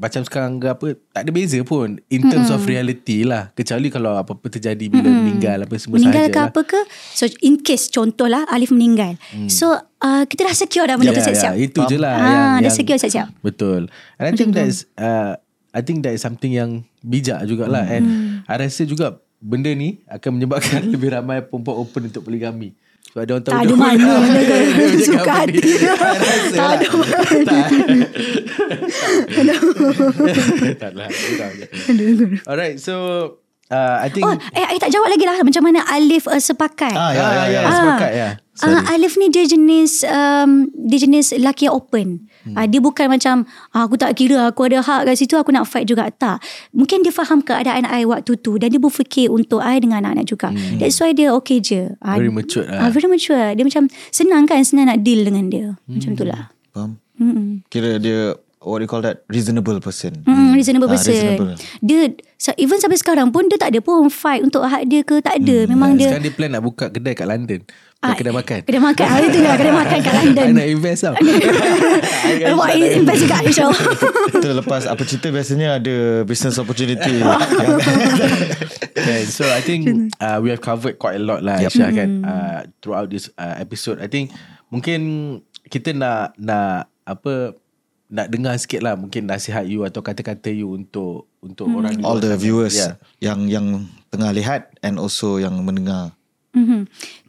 macam sekarang ke apa tak ada beza pun in terms mm-hmm. of reality lah kecuali kalau apa-apa terjadi bila mm-hmm. meninggal apa semua meninggal ke lah. apa ke so in case contohlah Alif meninggal hmm. so uh, kita dah secure dah benda tu siap-siap itu je lah Ah, yang, dah yang secure siap-siap. betul and I think that is uh, I think that is something yang bijak jugalah Hmm. and I rasa juga benda ni akan menyebabkan lebih ramai perempuan open untuk poligami. Sebab dia orang tahu Tak ada mana Dia suka hati. Tak lah. ada Tak. Tak lah. Alright, so uh, I think Oh, eh, I tak jawab lagi lah macam mana Alif uh, sepakat. Ah, ya, ya, ya. Ah, sepakat ya. Ah, Alif ni dia jenis um, dia jenis lelaki yang open. Hmm. Ah, dia bukan macam ah, aku tak kira aku ada hak kat situ aku nak fight juga tak. Mungkin dia faham keadaan I waktu tu dan dia berfikir untuk I dengan anak-anak juga. Hmm. That's why dia okay je. Ah, Very mature lah. Ah, very mature. Dia macam senang kan senang nak deal dengan dia. Hmm. Macam tu lah. Faham? Hmm. Kira dia what do you call that? Reasonable person. Hmm, reasonable Ah, person. reasonable. Dia so, even sampai sekarang pun dia tak ada pun fight untuk hak dia ke tak ada. Memang dia Sekarang dia plan nak buka kedai kat London. Ah, kedai makan. Kedai makan. Ah, itu lah kedai makan kat London. I nak invest tau. Buat invest juga insyaAllah. Itu lepas apa cerita biasanya ada business opportunity. Okay, so I think uh, we have covered quite a lot lah Aisyah kan uh, throughout this uh, episode. I think mungkin kita nak nak apa nak dengar sikit lah mungkin nasihat you atau kata-kata you untuk untuk orang di All the sana. viewers Yeah. yang yang tengah lihat and also yang mendengar. Mm-hmm.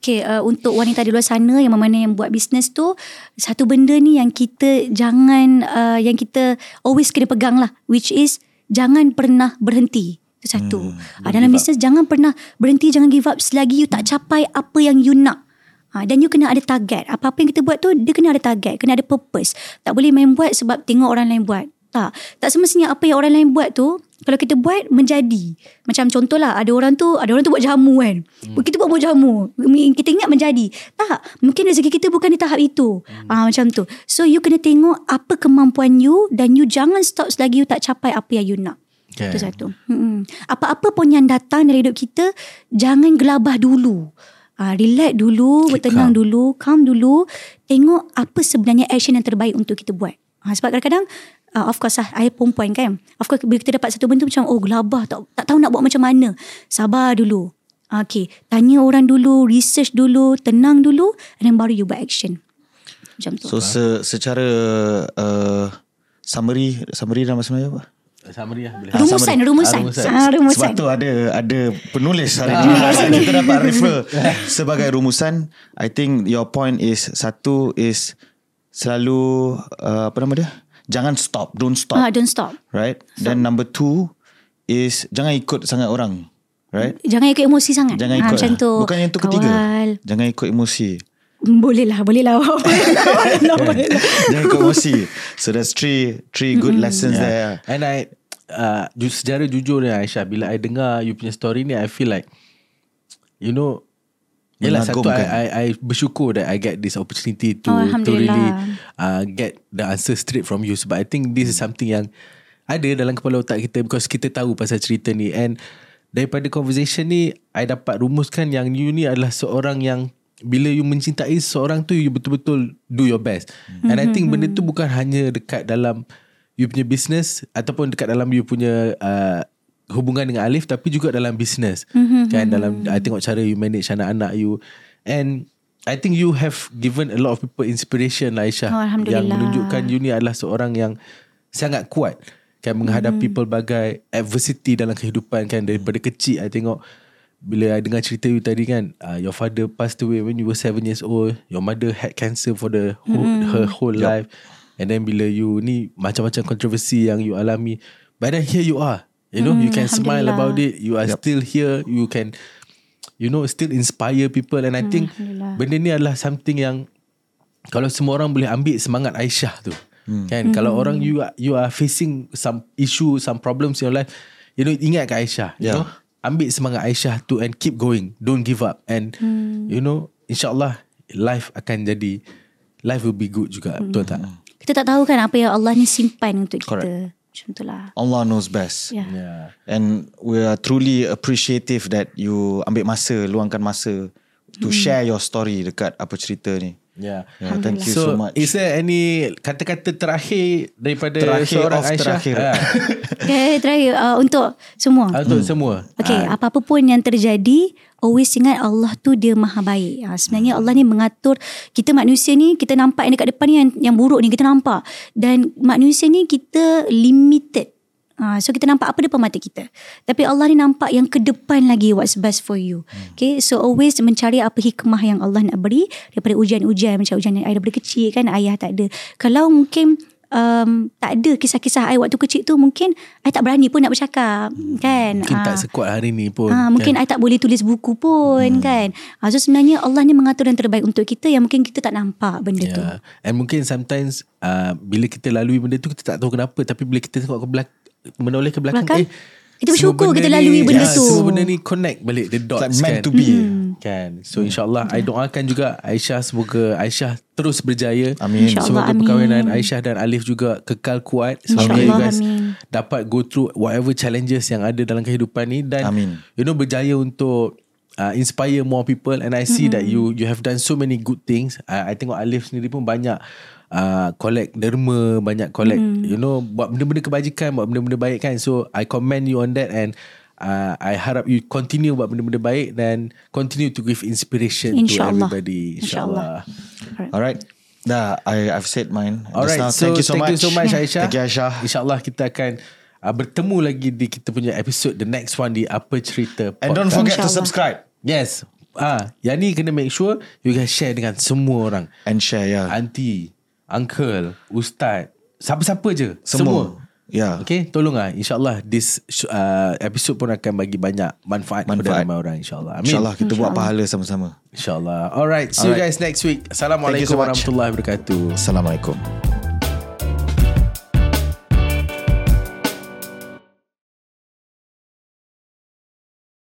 Okay, uh, untuk wanita di luar sana yang mana yang buat bisnes tu, satu benda ni yang kita jangan, uh, yang kita always kena pegang lah, which is jangan pernah berhenti. Itu satu. Hmm, uh, dalam bisnes jangan pernah berhenti, jangan give up selagi you tak capai apa yang you nak. Ha, dan you kena ada target. Apa-apa yang kita buat tu, dia kena ada target. Kena ada purpose. Tak boleh main buat sebab tengok orang lain buat. Tak. Tak semestinya apa yang orang lain buat tu, kalau kita buat, menjadi. Macam contohlah, ada orang tu, ada orang tu buat jamu kan. Hmm. Kita buat buat jamu. Kita ingat menjadi. Tak. Mungkin rezeki kita bukan di tahap itu. Hmm. Ha, macam tu. So, you kena tengok apa kemampuan you dan you jangan stop selagi you tak capai apa yang you nak. Okay. Itu satu. Hmm. Apa-apa pun yang datang dari hidup kita, jangan gelabah dulu. Uh, relax dulu, Keep bertenang calm. dulu, calm dulu. Tengok apa sebenarnya action yang terbaik untuk kita buat. Uh, sebab kadang-kadang, uh, of course lah, I perempuan kan. Of course, bila kita dapat satu benda macam, oh gelabah, tak, tak tahu nak buat macam mana. Sabar dulu. Okay, tanya orang dulu, research dulu, tenang dulu, and then baru you buat action. Macam tu. So se, secara uh, summary summary dalam bahasa Melayu apa? Summary lah boleh. rumusan, summary. rumusan. Ah, rumusan. Ah, rumusan. Sebab tu ada ada penulis hari ni. Kita dapat refer sebagai rumusan. I think your point is satu is selalu uh, apa nama dia? Jangan stop, don't stop. Ah, don't stop. Right? Then number two is jangan ikut sangat orang. Right? Jangan ikut emosi sangat. Jangan Ah, ikut. macam tu. Bukan yang tu ketiga. Kawal. Jangan ikut emosi. Boleh lah, boleh lah. Boleh lah, boleh lah, boleh lah. Jangan ikut emosi. So that's three three good lessons there. And I uh, ju- secara jujur ni Aisyah bila I dengar you punya story ni I feel like you know Yelah satu I, Mengagumkan. I, I bersyukur that I get this opportunity to Oh, to really uh, get the answer straight from you sebab I think this is something yang ada dalam kepala otak kita because kita tahu pasal cerita ni and daripada conversation ni I dapat rumuskan yang you ni adalah seorang yang bila you mencintai seorang tu you betul-betul do your best. And I think benda tu bukan hanya dekat dalam you punya business ataupun dekat dalam you punya uh, hubungan dengan Alif tapi juga dalam business. Mm-hmm. kan dalam I tengok cara you manage anak-anak you. And I think you have given a lot of people inspiration lah Aisyah Oh, yang menunjukkan you ni adalah seorang yang sangat kuat kan menghadapi Mm-hmm. pelbagai adversity dalam kehidupan kan daripada kecil I tengok bila I dengar cerita you tadi kan uh, your father passed away when you were 7 years old. Your mother had cancer for the whole, Mm-hmm. her whole life. And then bila you ni macam-macam kontroversi yang you alami but then here you are. You know you can smile Mm, about it. You are still here. You can you know still inspire people. And I think Alhamdulillah. benda ni adalah something yang kalau semua orang boleh ambil semangat Aisyah tu hmm. kan? Hmm. kalau orang you are, you are facing some issue some problems in your life you know ingat kat Aisyah you Yeah. know ambil semangat Aisyah tu and keep going don't give up and hmm. you know insyaallah life akan jadi life will be good juga hmm. betul tak Kita tak tahu kan apa yang Allah ni simpan untuk kita. Correct. Macam tu lah. Allah knows best. Ya. yeah And we are truly appreciative that you ambil masa, luangkan masa to share your story dekat apa cerita ni. Yeah. Yeah, thank you so, so, much. is there any kata-kata terakhir daripada Terakhir seorang of Aisyah? terakhir. Ah. Okay, terakhir uh, untuk semua. Ah, Untuk semua. Okay, Ah, apa-apa pun yang terjadi, always ingat Allah tu dia maha baik. Ha, sebenarnya Allah ni mengatur kita manusia ni, kita nampak yang dekat depan ni yang, yang buruk ni, kita nampak. Dan manusia ni kita limited. Ha, So kita nampak apa depan mata kita. Tapi Allah ni nampak yang ke depan lagi what's best for you. Okay, so always mencari apa hikmah yang Allah nak beri daripada ujian-ujian macam ujian yang daripada kecil kan ayah tak ada. Kalau mungkin um, tak ada kisah-kisah I waktu kecil tu mungkin I tak berani pun nak bercakap kan. Mungkin Ah. tak sekuat hari ni pun. Ah, mungkin kan? I tak boleh tulis buku pun hmm. kan. Ah, so sebenarnya Allah ni mengatur yang terbaik untuk kita yang mungkin kita tak nampak benda tu. Yeah. And mungkin sometimes uh, bila kita lalui benda tu kita tak tahu kenapa tapi bila kita tengok ke belakang menoleh ke belakang Belakang, eh kita bersyukur kita lalui ni- benda ya, tu. Semua benda ni connect balik the dots It's like meant kan. to be. Kan. So insyaAllah I doakan juga Aisyah semoga Aisyah terus berjaya. Amin. InsyaAllah, Semoga amin. perkahwinan Aisyah dan Alif juga kekal kuat. Semoga you InsyaAllah, guys amin. dapat go through whatever challenges yang ada dalam kehidupan ni dan Amin. you know berjaya untuk uh, inspire more people and I see mm-hmm. that you you have done so many good things. Uh, I tengok Alif sendiri pun banyak uh, collect derma, banyak collect mm. you know buat benda-benda kebajikan, buat benda-benda baik kan. So I commend you on that and uh, I harap you continue buat benda-benda baik dan continue to give inspiration InsyaAllah. to everybody. InsyaAllah. Alright. Dah, I, I've said mine. Alright, so thank you so thank much. you so much Aisyah. Thank you Aisyah. InsyaAllah kita akan uh, bertemu lagi di kita punya episode the next one di Apa Cerita And don't Podcast. forget to subscribe Yes. Ah, yang ni kena make sure you guys share dengan semua orang. and share ya. Auntie, uncle, ustaz, siapa-siapa je. Semua. Semua. Ya. Okay, tolong ah. InsyaAllah this uh, episode pun akan bagi banyak manfaat, kepada Manfaat. ramai orang. InsyaAllah. Amin. InsyaAllah kita buat pahala sama-sama. InsyaAllah. Alright, see you Alright. guys next week. Assalamualaikum Thank you so warahmatullahi wabarakatuh. Assalamualaikum.